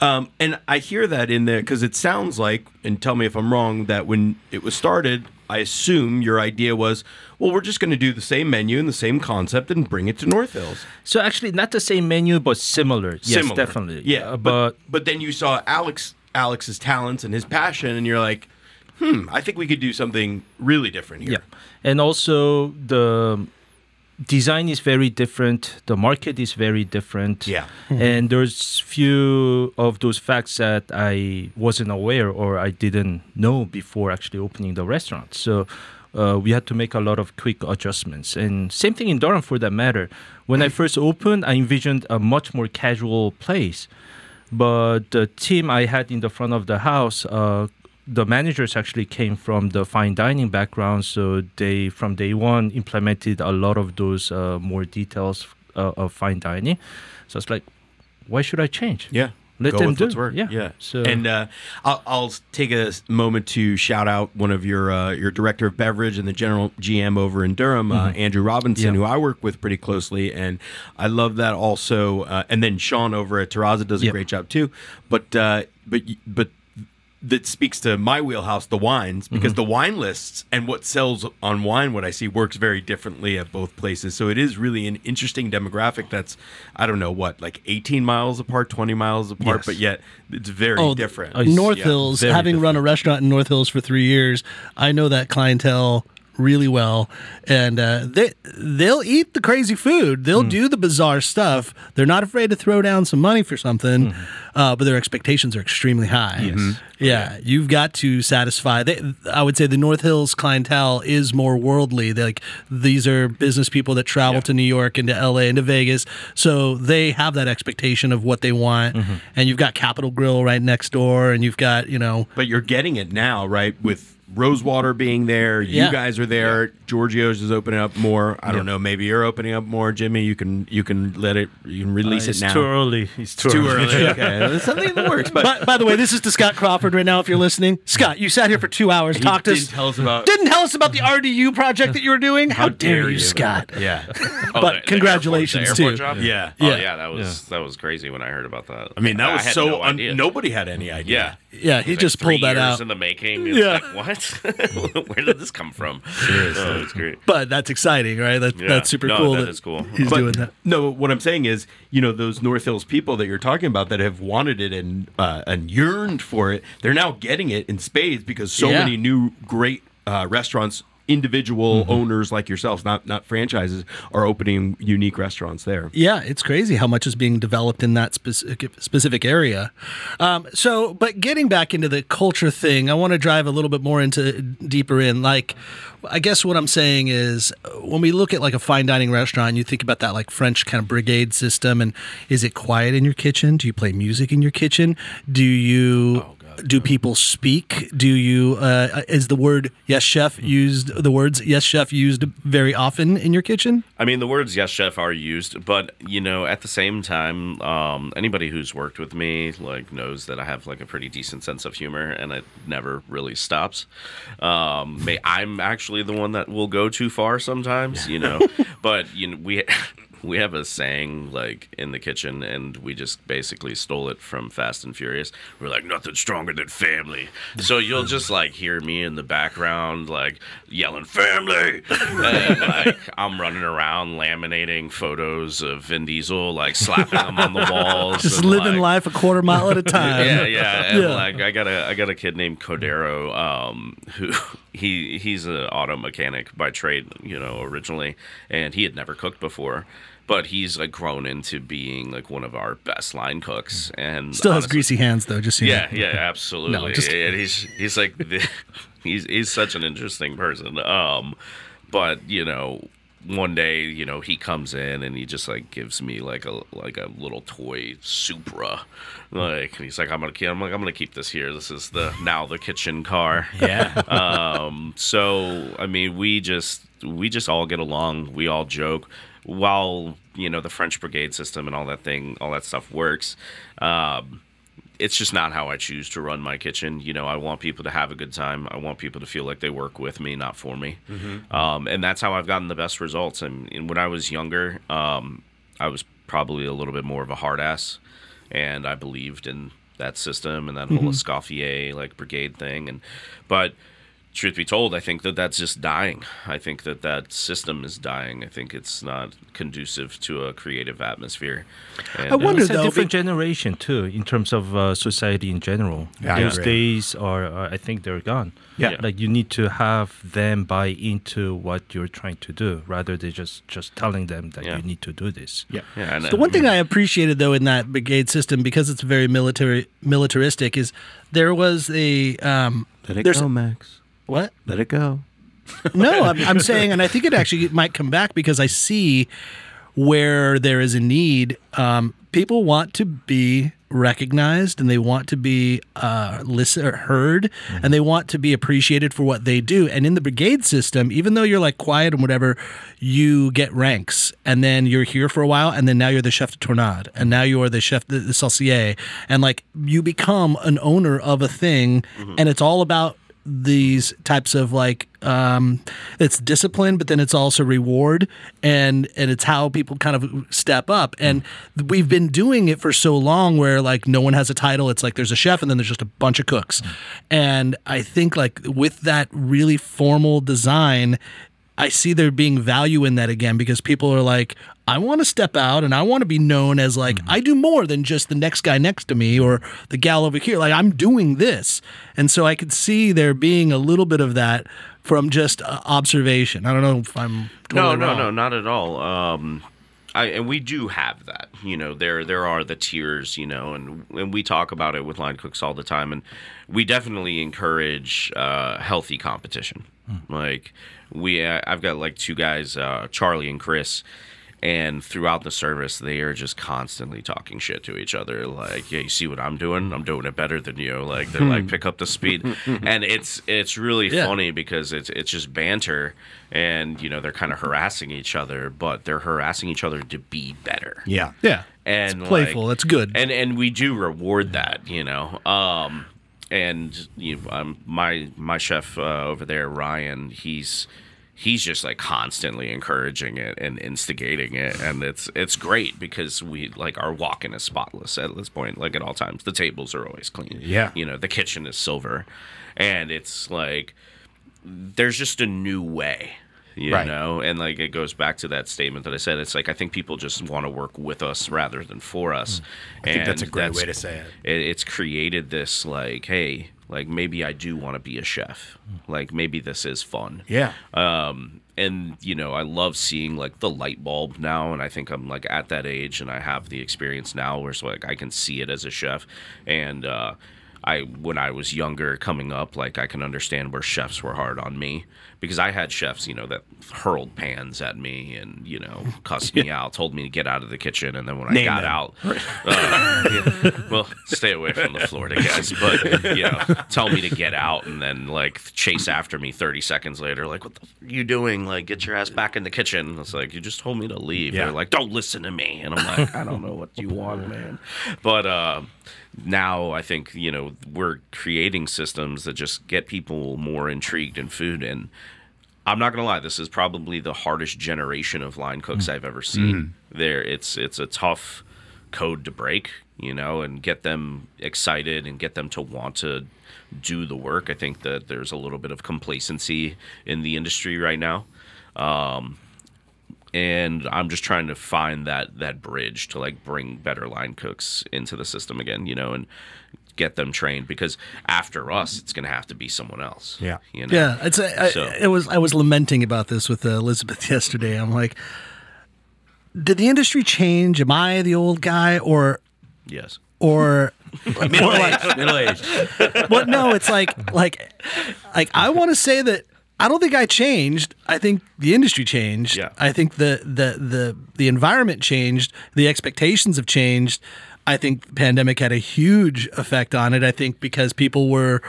Um, and I hear that in there because it sounds like, and tell me if I'm wrong, that when it was started, I assume your idea was, well, we're just going to do the same menu and the same concept and bring it to North Hills. so actually not the same menu but similar yes Similar. definitely Yeah, Uh, but but but then you saw Alex Alex's talents and his passion, and you're like, hmm, I think we could do something really different here. Yeah, and also the design is very different. The market is very different. Yeah. and there's few of those facts that I wasn't aware or I didn't know before actually opening the restaurant. So. Uh, we had to make a lot of quick adjustments, and same thing in Durham for that matter. When I first opened, I envisioned a much more casual place, but the team I had in the front of the house, uh, the managers actually came from the fine dining background, so they from day one implemented a lot of those uh, more details uh, of fine dining. So it's like, why should I change? Yeah. Let Go them do. what's work. Yeah. Yeah. So- and uh, I'll, I'll take a moment to shout out one of your uh, your director of beverage and the general GM over in Durham, uh, Andrew Robinson, Mm-hmm. Yeah. who I work with pretty closely, and I love that also. Uh, and then Sean over at Terrazza does a Yep. great job too. But uh, but but that speaks to my wheelhouse, the wines, because Mm-hmm. the wine lists and what sells on wine, what I see works very differently at both places. So it is really an interesting demographic that's, I don't know what, like 18 miles apart, 20 miles apart, Yes. but yet it's very Oh, different. Oh, north Yeah, hills very having run a restaurant in north hills for three years i know that clientele really well. And uh, they they'll eat the crazy food. They'll do the bizarre stuff. They're not afraid to throw down some money for something uh, but their expectations are extremely high. Yes. yeah you've got to satisfy. They, i would say the north hills clientele is more worldly. They're like these are business people that travel to new york and to la and to vegas. So they have that expectation of what they want. And you've got Capital grill right next door and you've got you know but you're getting it now, right? With Rosewater being there, you Yeah. guys are there Giorgio's is opening up more. I don't know. Maybe you're opening up more, Jimmy. You can you can let it. You can release uh, it's it now. too early. It's too, Too early. okay, something in the works. But By, by the way, this is to Scott Crawford right now. If you're listening, Scott, you sat here for two hours, he talked to didn't us, tell us about. didn't tell us about the RDU project that you were doing. How, dare, you, you. Scott? Yeah. Oh, But congratulations, the airport, too. the airport job? Yeah. Oh Yeah. yeah, that was that was crazy when I heard about that. I mean, that was so. no un- nobody had any idea. Yeah. Yeah, he like just three pulled that years out. in the making. It's Yeah. like what? Where did this come from? Seriously, oh, it's great. But that's exciting, right? That, Yeah. That's super No, cool. that is cool. He's But doing that. no, what I'm saying is, you know, those North Hills people that you're talking about that have wanted it and uh, and yearned for it, they're now getting it in spades because so Yeah. many new great uh, restaurants, individual Mm-hmm. owners like yourselves, not not franchises, are opening unique restaurants there. Yeah, it's crazy how much is being developed in that specific specific area. Um, so, but getting back into the culture thing, I want to drive a little bit more into deeper in. Like, I guess what I'm saying is, when we look at like a fine dining restaurant, you think about that like French kind of brigade system, and is it quiet in your kitchen? Do you play music in your kitchen? Do you? Do people speak? Do you uh, is the word yes chef used the words yes chef used very often in your kitchen? I mean, the words "yes, chef" are used, but you know, at the same time, um, anybody who's worked with me like knows that I have like a pretty decent sense of humor, and it never really stops. Um, may, I'm actually the one that will go too far sometimes, you know. but you know, we we have a saying like in the kitchen, and we just basically stole it from Fast and Furious. We're like, nothing stronger than family. So you'll just like hear me in the background like yelling family, and like I'm running around laminating photos of Vin Diesel, like slapping them on the walls, Just and, living like, life a quarter mile at a time. yeah, yeah, and Yeah. like I got a I got a kid named Codero, um, who he he's an auto mechanic by trade, you know, originally, and he had never cooked before, but he's like grown into being like one of our best line cooks, and Still has greasy hands though. Just so you know. yeah, yeah, absolutely. No, just and he's he's like the, he's he's such an interesting person. Um, but you know, one day, you know, he comes in and he just like gives me like a like a little toy Supra, like and he's like, I'm gonna keep, I'm like, I'm gonna keep this here. This is the now the kitchen car. Yeah. Um, so I mean, we just we just all get along. We all joke. While you know the French Brigade system and all that thing, all that stuff works. Um, it's just not how I choose to run my kitchen. You know, I want people to have a good time. I want people to feel like they work with me, not for me. Um, and that's how I've gotten the best results. And, and when I was younger, um, I was probably a little bit more of a hard ass, and I believed in that system and that whole Escoffier like brigade thing. And but truth be told, I think that that's just dying. I think that that system is dying. I think it's not conducive to a creative atmosphere. And, I wonder it's a different be- generation too, in terms of uh, society in general. Yeah, Those agree. days are, uh, I think, they're gone. Yeah. like you need to have them buy into what you're trying to do, rather than just just telling them that Yeah. you need to do this. yeah. yeah, and The one thing I appreciated though in that brigade system, because it's very military militaristic, is there was a um, Let it there's go, Max. What? Let it go. No, I'm, I'm saying, and I think it actually might come back because I see where there is a need. Um, people want to be recognized and they want to be uh, listen heard and they want to be appreciated for what they do. And in the brigade system, even though you're like quiet and whatever, you get ranks and then you're here for a while and then now you're the chef de tournant and now you are the chef de, de saucier and like you become an owner of a thing and it's all about these types of like um it's discipline but then it's also reward and and it's how people kind of step up. And we've been doing it for so long where like no one has a title. It's like there's a chef and then there's just a bunch of cooks. And i think like with that really formal design I see there being value in that again because people are like, I want to step out and I want to be known as like, I do more than just the next guy next to me or the gal over here. Like, I'm doing this. And so I could see there being a little bit of that from just uh, observation. I don't know if I'm totally no, no, wrong. no, not at all. Um, I, and we do have that. You know, there there are the tiers. You know, and and we talk about it with line cooks all the time, and we definitely encourage uh, healthy competition. Like we, uh, I've got like two guys, uh, Charlie and Chris. and throughout the service they are just constantly talking shit to each other like yeah you see what i'm doing i'm doing it better than you like they're like pick up the speed and it's it's really Yeah. funny because it's it's just banter and you know they're kind of harassing each other but they're harassing each other to be better Yeah. Yeah. and It's playful. like- That's good. and and we do reward that you know um and you um my my chef uh, over there ryan he's he's just like constantly encouraging it and instigating it and it's it's great because we like our walk-in is spotless at this point like at all times. The tables are always clean. Yeah. you know the kitchen is silver. And it's like there's just a new way you Right. know? And like it goes back to that statement that i said it's like i think people just want to work with us rather than for us. I think that's a great way to say it. it, it's created this like hey like maybe i do want to be a chef. Like maybe this is fun. Yeah. um and you know i love seeing like the light bulb now and i think i'm like at that age and i have the experience now where it's like i can see it as a chef. And uh I when I was younger coming up, like I can understand where chefs were hard on me because I had chefs, you know, that hurled pans at me and you know cussed me out, told me to get out of the kitchen, and then when I got them. out, uh, yeah, well, stay away from the Florida guys, but you know, tell me to get out, and then like chase after me thirty seconds later, like what the f- are you doing? Like get your ass back in the kitchen. It's like you just told me to leave. Yeah. They're like, don't listen to me, and I'm like, I don't know what you want, man. But uh, now I think you know we're creating systems that just get people more intrigued in food and. I'm not gonna lie. This is probably the hardest generation of line cooks I've ever seen. There, it's it's a tough code to break, you know, and get them excited and get them to want to do the work. I think that there's a little bit of complacency in the industry right now, um, and I'm just trying to find that that bridge to like bring better line cooks into the system again, you know, and get them trained because after us, it's gonna have to be someone else. Yeah. you know? Yeah, it's a, I, So- it was I was lamenting about this with uh, Elizabeth yesterday. I'm like, did the industry change? Am I the old guy, or Yes. or Middle aged. Middle aged. well, no, it's like like like I want to say that I don't think I changed. I think the industry changed. Yeah. I think the the the the environment changed. The expectations have changed. I think the pandemic had a huge effect on it. I think because people were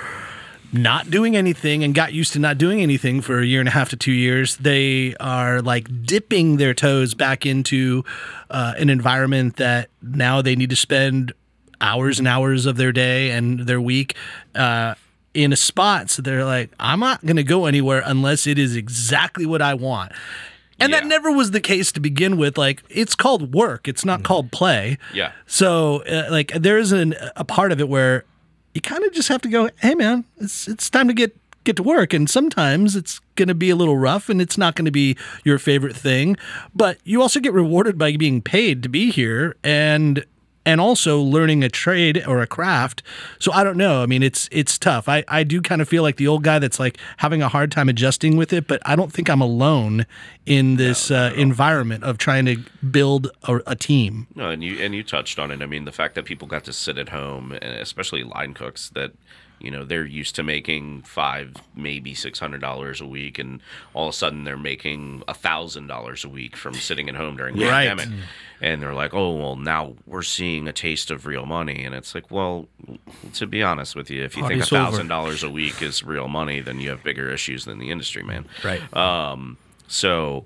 not doing anything and got used to not doing anything for a year and a half to two years, they are like dipping their toes back into uh, an environment that now they need to spend hours and hours of their day and their week uh, in a spot. So they're like, I'm not going to go anywhere unless it is exactly what I want. And that never was the case to begin with. Like, it's called work, it's not called play. Yeah. So, uh, like, there's an, a part of it where you kind of just have to go, hey, man, it's it's time to get get to work. And sometimes it's going to be a little rough, and it's not going to be your favorite thing. But you also get rewarded by being paid to be here, and and also learning a trade or a craft. So I don't know. I mean, it's it's tough. I I do kind of feel like the old guy that's like having a hard time adjusting with it. But I don't think I'm alone in this uh, environment of trying to build a, a team. No, and you and you touched on it. I mean, the fact that people got to sit at home, and especially line cooks, that you know they're used to making five, maybe six hundred dollars a week, and all of a sudden they're making a thousand dollars a week from sitting at home during the Right. pandemic. And they're like, "Oh, well, now we're seeing a taste of real money." And it's like, well, to be honest with you, if you think a thousand dollars a week is real money, then you have bigger issues than the industry, man. Right. Um, so,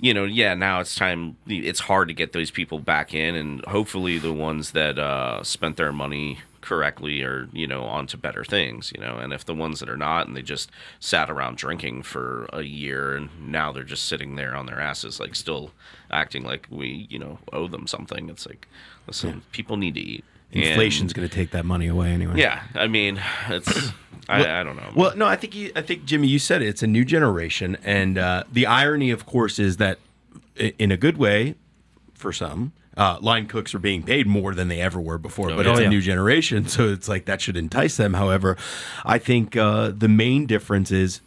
you know, yeah, now it's time. It's hard to get those people back in, and hopefully the ones that uh, spent their money correctly or you know, onto better things, you know. And if the ones that are not, and they just sat around drinking for a year, and now they're just sitting there on their asses, like still acting like we, you know, owe them something. It's like, listen, people need to eat. Inflation's going to take that money away anyway. yeah, I mean, it's. I, I don't know. Well, no, I think you, I think Jimmy, you said it. It's a new generation, and uh, the irony, of course, is that in a good way, for some, uh, line cooks are being paid more than they ever were before. but yeah. it's Oh, a new generation, so it's like that should entice them. However, I think uh, the main difference is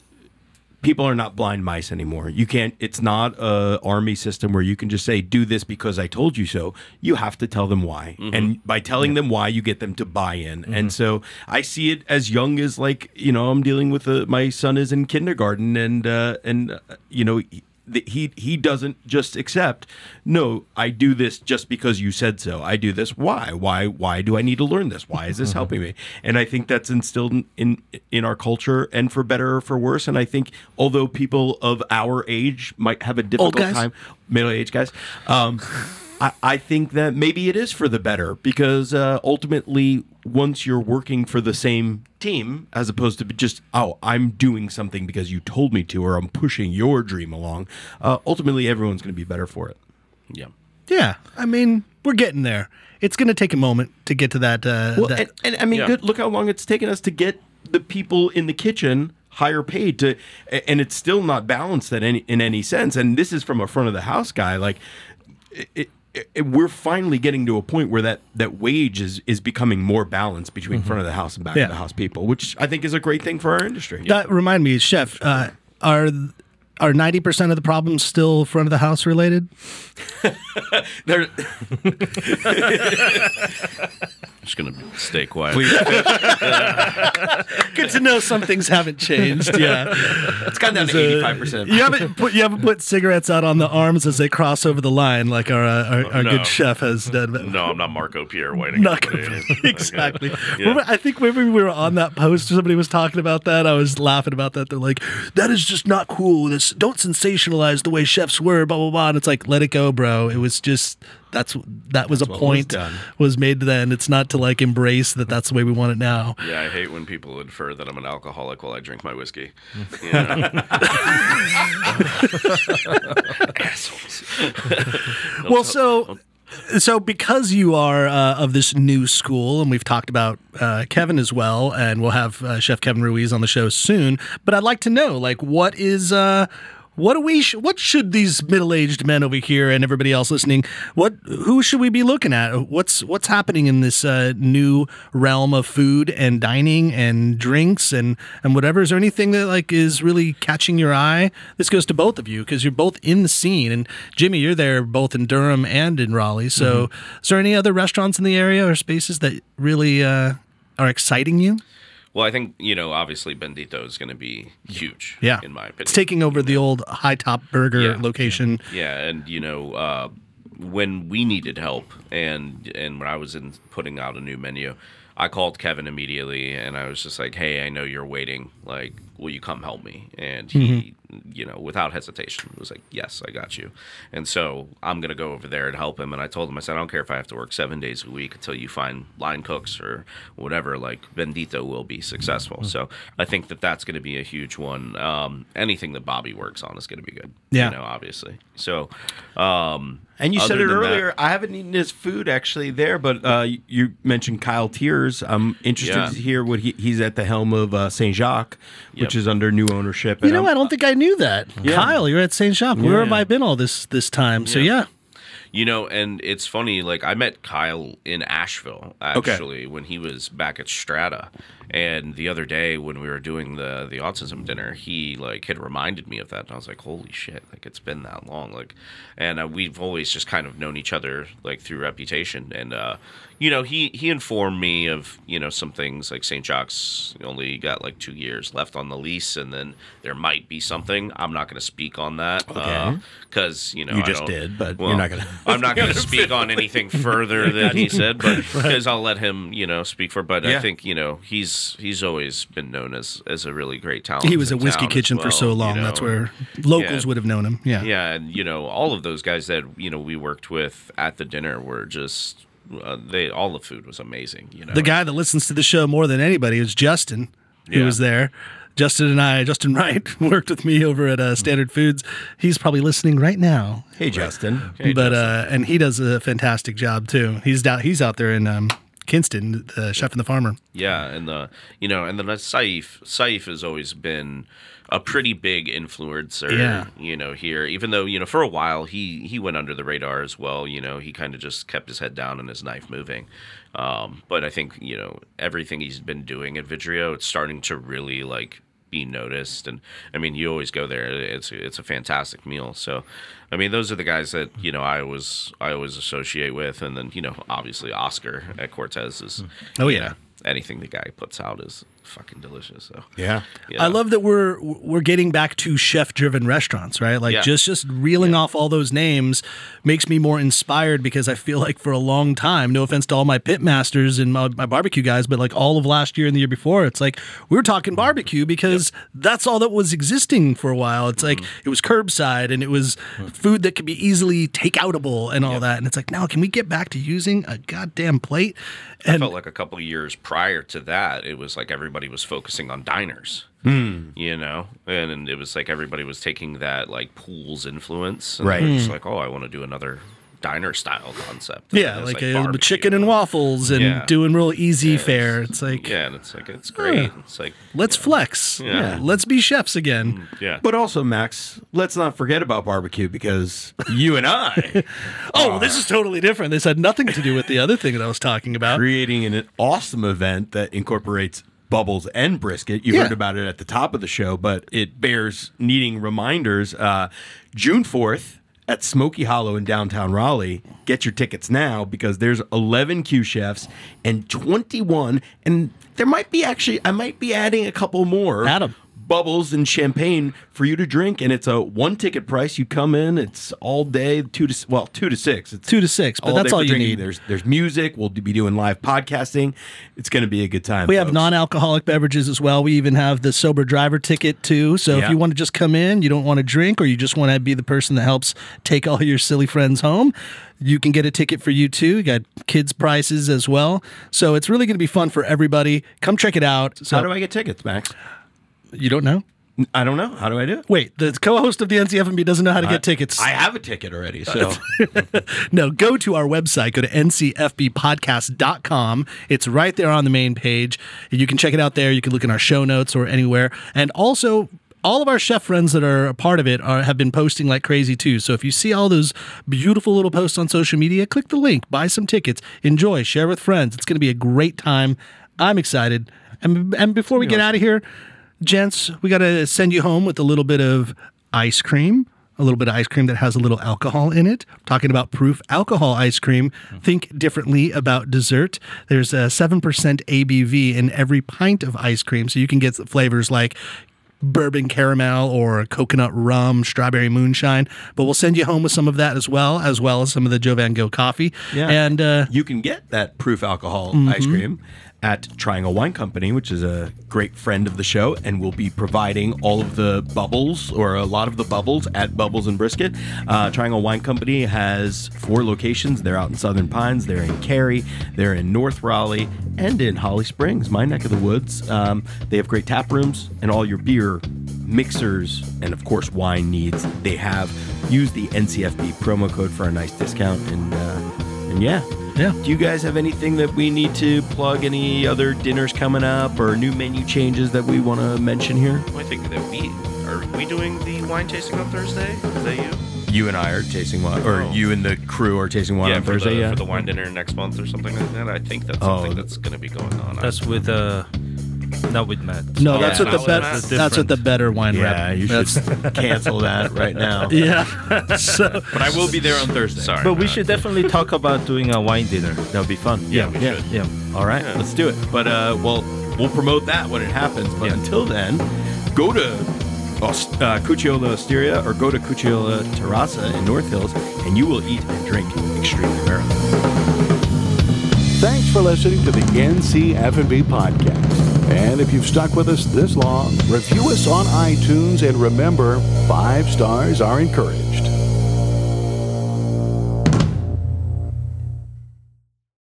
people are not blind mice anymore. You can't. It's not a army system where you can just say, "Do this because I told you so." You have to tell them why, and by telling them why, you get them to buy in. And so I see it as young as like you know I'm dealing with a, my son is in kindergarten, and uh, and uh, you know. He- that he he doesn't just accept. No, I do this just because you said so. I do this. Why? Why? Why do I need to learn this? Why is this helping me? And I think that's instilled in, in in our culture, and for better or for worse. And I think although people of our age might have a difficult time, middle aged guys. Um, I, I think that maybe it is for the better because uh, ultimately, once you're working for the same team, as opposed to just, oh, I'm doing something because you told me to, or I'm pushing your dream along, uh, ultimately, everyone's going to be better for it. Yeah. Yeah, I mean, we're getting there. It's going to take a moment to get to that. Uh, Well, that and, and I mean, Yeah. good. Look how long it's taken us to get the people in the kitchen higher paid to, and it's still not balanced in any in any sense. And this is from a front of the house guy. Like, it, it, it- we're finally getting to a point where that that wage is is becoming more balanced between front of the house and back Yeah. of the house people, which I think is a great thing for our industry. that remind me, Chef. Uh, are are ninety percent of the problems still front of the house related? There- just gonna stay quiet. Good to know some things haven't changed. Yeah, it's gone down to eighty five percent. you haven't put you haven't put cigarettes out on the arms as they cross over the line like our uh, our, our No. good chef has done. No, I'm not Marco Pierre Whiting. Not exactly. Yeah. Remember, I think maybe we were on that post. Somebody was talking about that. I was laughing about that. They're like, "That is just not cool. This don't sensationalize the way chefs were." Blah blah blah. And it's like, let it go, bro. It was just that's that was a what was point was made then. It's not to like embrace that that's the way we want it now. Yeah, I hate when people infer that I'm an alcoholic while I drink my whiskey. You know? Assholes. well, so so because you are uh, of this new school, and we've talked about uh, Kevin as well, and we'll have uh, Chef Kevin Ruiz on the show soon. But I'd like to know, like, what is uh, what do we? Sh- what should these middle-aged men over here and everybody else listening? What who should we be looking at? What's what's happening in this uh, new realm of food and dining and drinks and and whatever? Is there anything that like is really catching your eye? This goes to both of you because you're both in the scene. And Jimmy, you're there both in Durham and in Raleigh. So, is there any other restaurants in the area or spaces that really uh, are exciting you? Well, I think you know, obviously, Bendito is going to be huge. Yeah, in my opinion, it's taking over the old high top burger Yeah. location. Yeah, and you know, uh, when we needed help, and and when I was in putting out a new menu, I called Kevin immediately, and I was just like, "Hey, I know you're waiting. Like, will you come help me?" And he, you know, without hesitation, was like, "Yes, I got you." And so I'm gonna go over there and help him. And I told him, I said, "I don't care if I have to work seven days a week until you find line cooks or whatever. Like, Bendito will be successful." So I think that that's going to be a huge one. Um, anything that Bobby works on is going to be good. Yeah. you know, obviously. So, um, And you said it than that- earlier. I haven't eaten his food actually there, but uh, you mentioned Kyle Teears. I'm interested Yeah. to hear what he, he's at the helm of uh, Saint Jacques, which is under new ownership. You and know, I'm- I don't think I knew that. Yeah. Kyle, you're at St. Jacques. Where have I been all this this time? So yeah, You know, and it's funny. Like I met Kyle in Asheville actually when he was back at Strada, and the other day when we were doing the the autism dinner, he like had reminded me of that, and I was like, "Holy shit! Like it's been that long." Like, and uh, we've always just kind of known each other like through reputation, and uh, you know, he he informed me of you know some things like St. Jacques only got like two years left on the lease, and then there might be something. I'm not going to speak on that because you know You I just don't- did, but you're not gonna- I'm not going to speak on anything further than he said, but because I'll let him, you know, speak for. But I think you know he's he's always been known as as a really great talent. he was in at Whiskey town as Kitchen for well, so you long. That's where locals Yeah. would have known him. Yeah. Yeah, and you know all of those guys that you know we worked with at the dinner were just uh, they all the food was amazing. You know The guy that listens to the show more than anybody is Justin, who Yeah. was there. Justin and I, Justin Wright, worked with me over at uh, Standard Foods. He's probably listening right now. Hey, Justin. Hey, but Justin. uh, and he does a fantastic job too. He's down. He's out there in um, Kinston, the chef and the farmer. Yeah, and the you know, and then Saif Saif has always been a pretty big influencer. Yeah. you know, here even though you know for a while he he went under the radar as well. You know, he kind of just kept his head down and his knife moving. Um, but I think you know everything he's been doing at Vidrio, it's starting to really like be noticed. And I mean, you always go there; it's it's a fantastic meal. So, I mean, those are the guys that you know I was I always associate with, and then you know obviously Oscar at Cortez is Oh, you yeah. know, anything the guy puts out is fucking delicious. So Yeah. yeah. I love that we're we're getting back to chef driven restaurants, right? Like Yeah. just just reeling off all those names makes me more inspired because I feel like for a long time, no offense to all my pit masters and my, my barbecue guys, but like all of last year and the year before, it's like we were talking barbecue because that's all that was existing for a while. It's like Mm-hmm. it was curbside and it was food that could be easily take outable and all that. And it's like now can we get back to using a goddamn plate? I And felt like a couple of years prior to that, it was like everybody was focusing on diners. Hmm. You know, and, and it was like everybody was taking that like pools influence, and Right. they were Hmm. like, oh, I want to do another diner style concept. And yeah, it's like, a chicken and waffles and Yeah. doing real easy fare. It's like Yeah, and it's like it's great. It's like Let's flex. Yeah. Let's be chefs again. yeah, But also, Max, let's not forget about barbecue because you and I Oh, this is totally different. This had nothing to do with the other thing that I was talking about. creating an awesome event that incorporates bubbles and brisket. You Yeah. heard about it at the top of the show, but it bears needing reminders. Uh, June 4th at Smoky Hollow in downtown Raleigh. Get your tickets now because there's 11 Q chefs and 21, and there might be actually, I might be adding a couple more. Add 'em. Bubbles and champagne for you to drink, and it's a one ticket price. You come in, it's all day, two to well, two to six. It's Two to six, but that's all you drinking. need. There's there's music. We'll be doing live podcasting. It's going to be a good time. We have non-alcoholic beverages as well. We even have the sober driver ticket too. So if you want to just come in, you don't want to drink, or you just want to be the person that helps take all your silly friends home, you can get a ticket for you too. You got kids prices as well. So it's really going to be fun for everybody. Come check it out. So How do I get tickets, Max? You don't know? I don't know. How do I do it? Wait, the co-host of the NCF&B doesn't know how to get tickets. I have a ticket already. So No, go to our website, go to ncfbpodcast.com. It's right there on the main page. You can check it out there. You can look in our show notes or anywhere. And also, all of our chef friends that are a part of it are, have been posting like crazy too. So if you see all those beautiful little posts on social media, click the link, buy some tickets, enjoy, share with friends. It's going to be a great time. I'm excited. And, and before we get out of here, gents, we got to send you home with a little bit of ice cream a little bit of ice cream that has a little alcohol in it. Talking about proof alcohol ice cream, think differently about dessert. There's a 7% ABV in every pint of ice cream, so you can get flavors like bourbon caramel or coconut rum, strawberry moonshine. But we'll send you home with some of that as well, as well as some of the Joe Van Gogh coffee. Yeah. And uh, you can get that proof alcohol Mm-hmm. ice cream at Triangle Wine Company, which is a great friend of the show, and will be providing all of the bubbles or a lot of the bubbles at Bubbles and Brisket. Uh, Triangle Wine Company has four locations. They're out in Southern Pines, they're in Cary, they're in North Raleigh, and in Holly Springs, my neck of the woods. Um, they have great tap rooms and all your beer mixers and of course wine needs they have use the ncfb promo code for a nice discount and uh, and yeah Yeah. do you guys have anything that we need to plug any other dinners coming up or new menu changes that we want to mention here I think that we are we doing the wine tasting on Thursday. Is that you? you and i are tasting wine or Oh. you and the crew are tasting wine yeah, on for thursday the, yeah for the wine dinner next month or something like that. I think that's Oh. something that's going to be going on. That's with uh, not with Matt. no, Oh, that's yeah. what the That's better different. that's what the better wine yeah rep. you That's- should cancel that right now yeah. so but i will be there on thursday Sorry, But we should definitely talk about doing a wine dinner. That would be fun. Yeah, we should. Yeah. All right, Yeah. let's do it. But uh, well, we'll promote that when it happens. But Yeah. until then, go to Ost- uh, Cucciolo Osteria or go to Cucciolo Terrazza in North Hills, and you will eat and drink extremely American. Thanks for listening to the NCF&B podcast. And if you've stuck with us this long, review us on iTunes and remember, five stars are encouraged.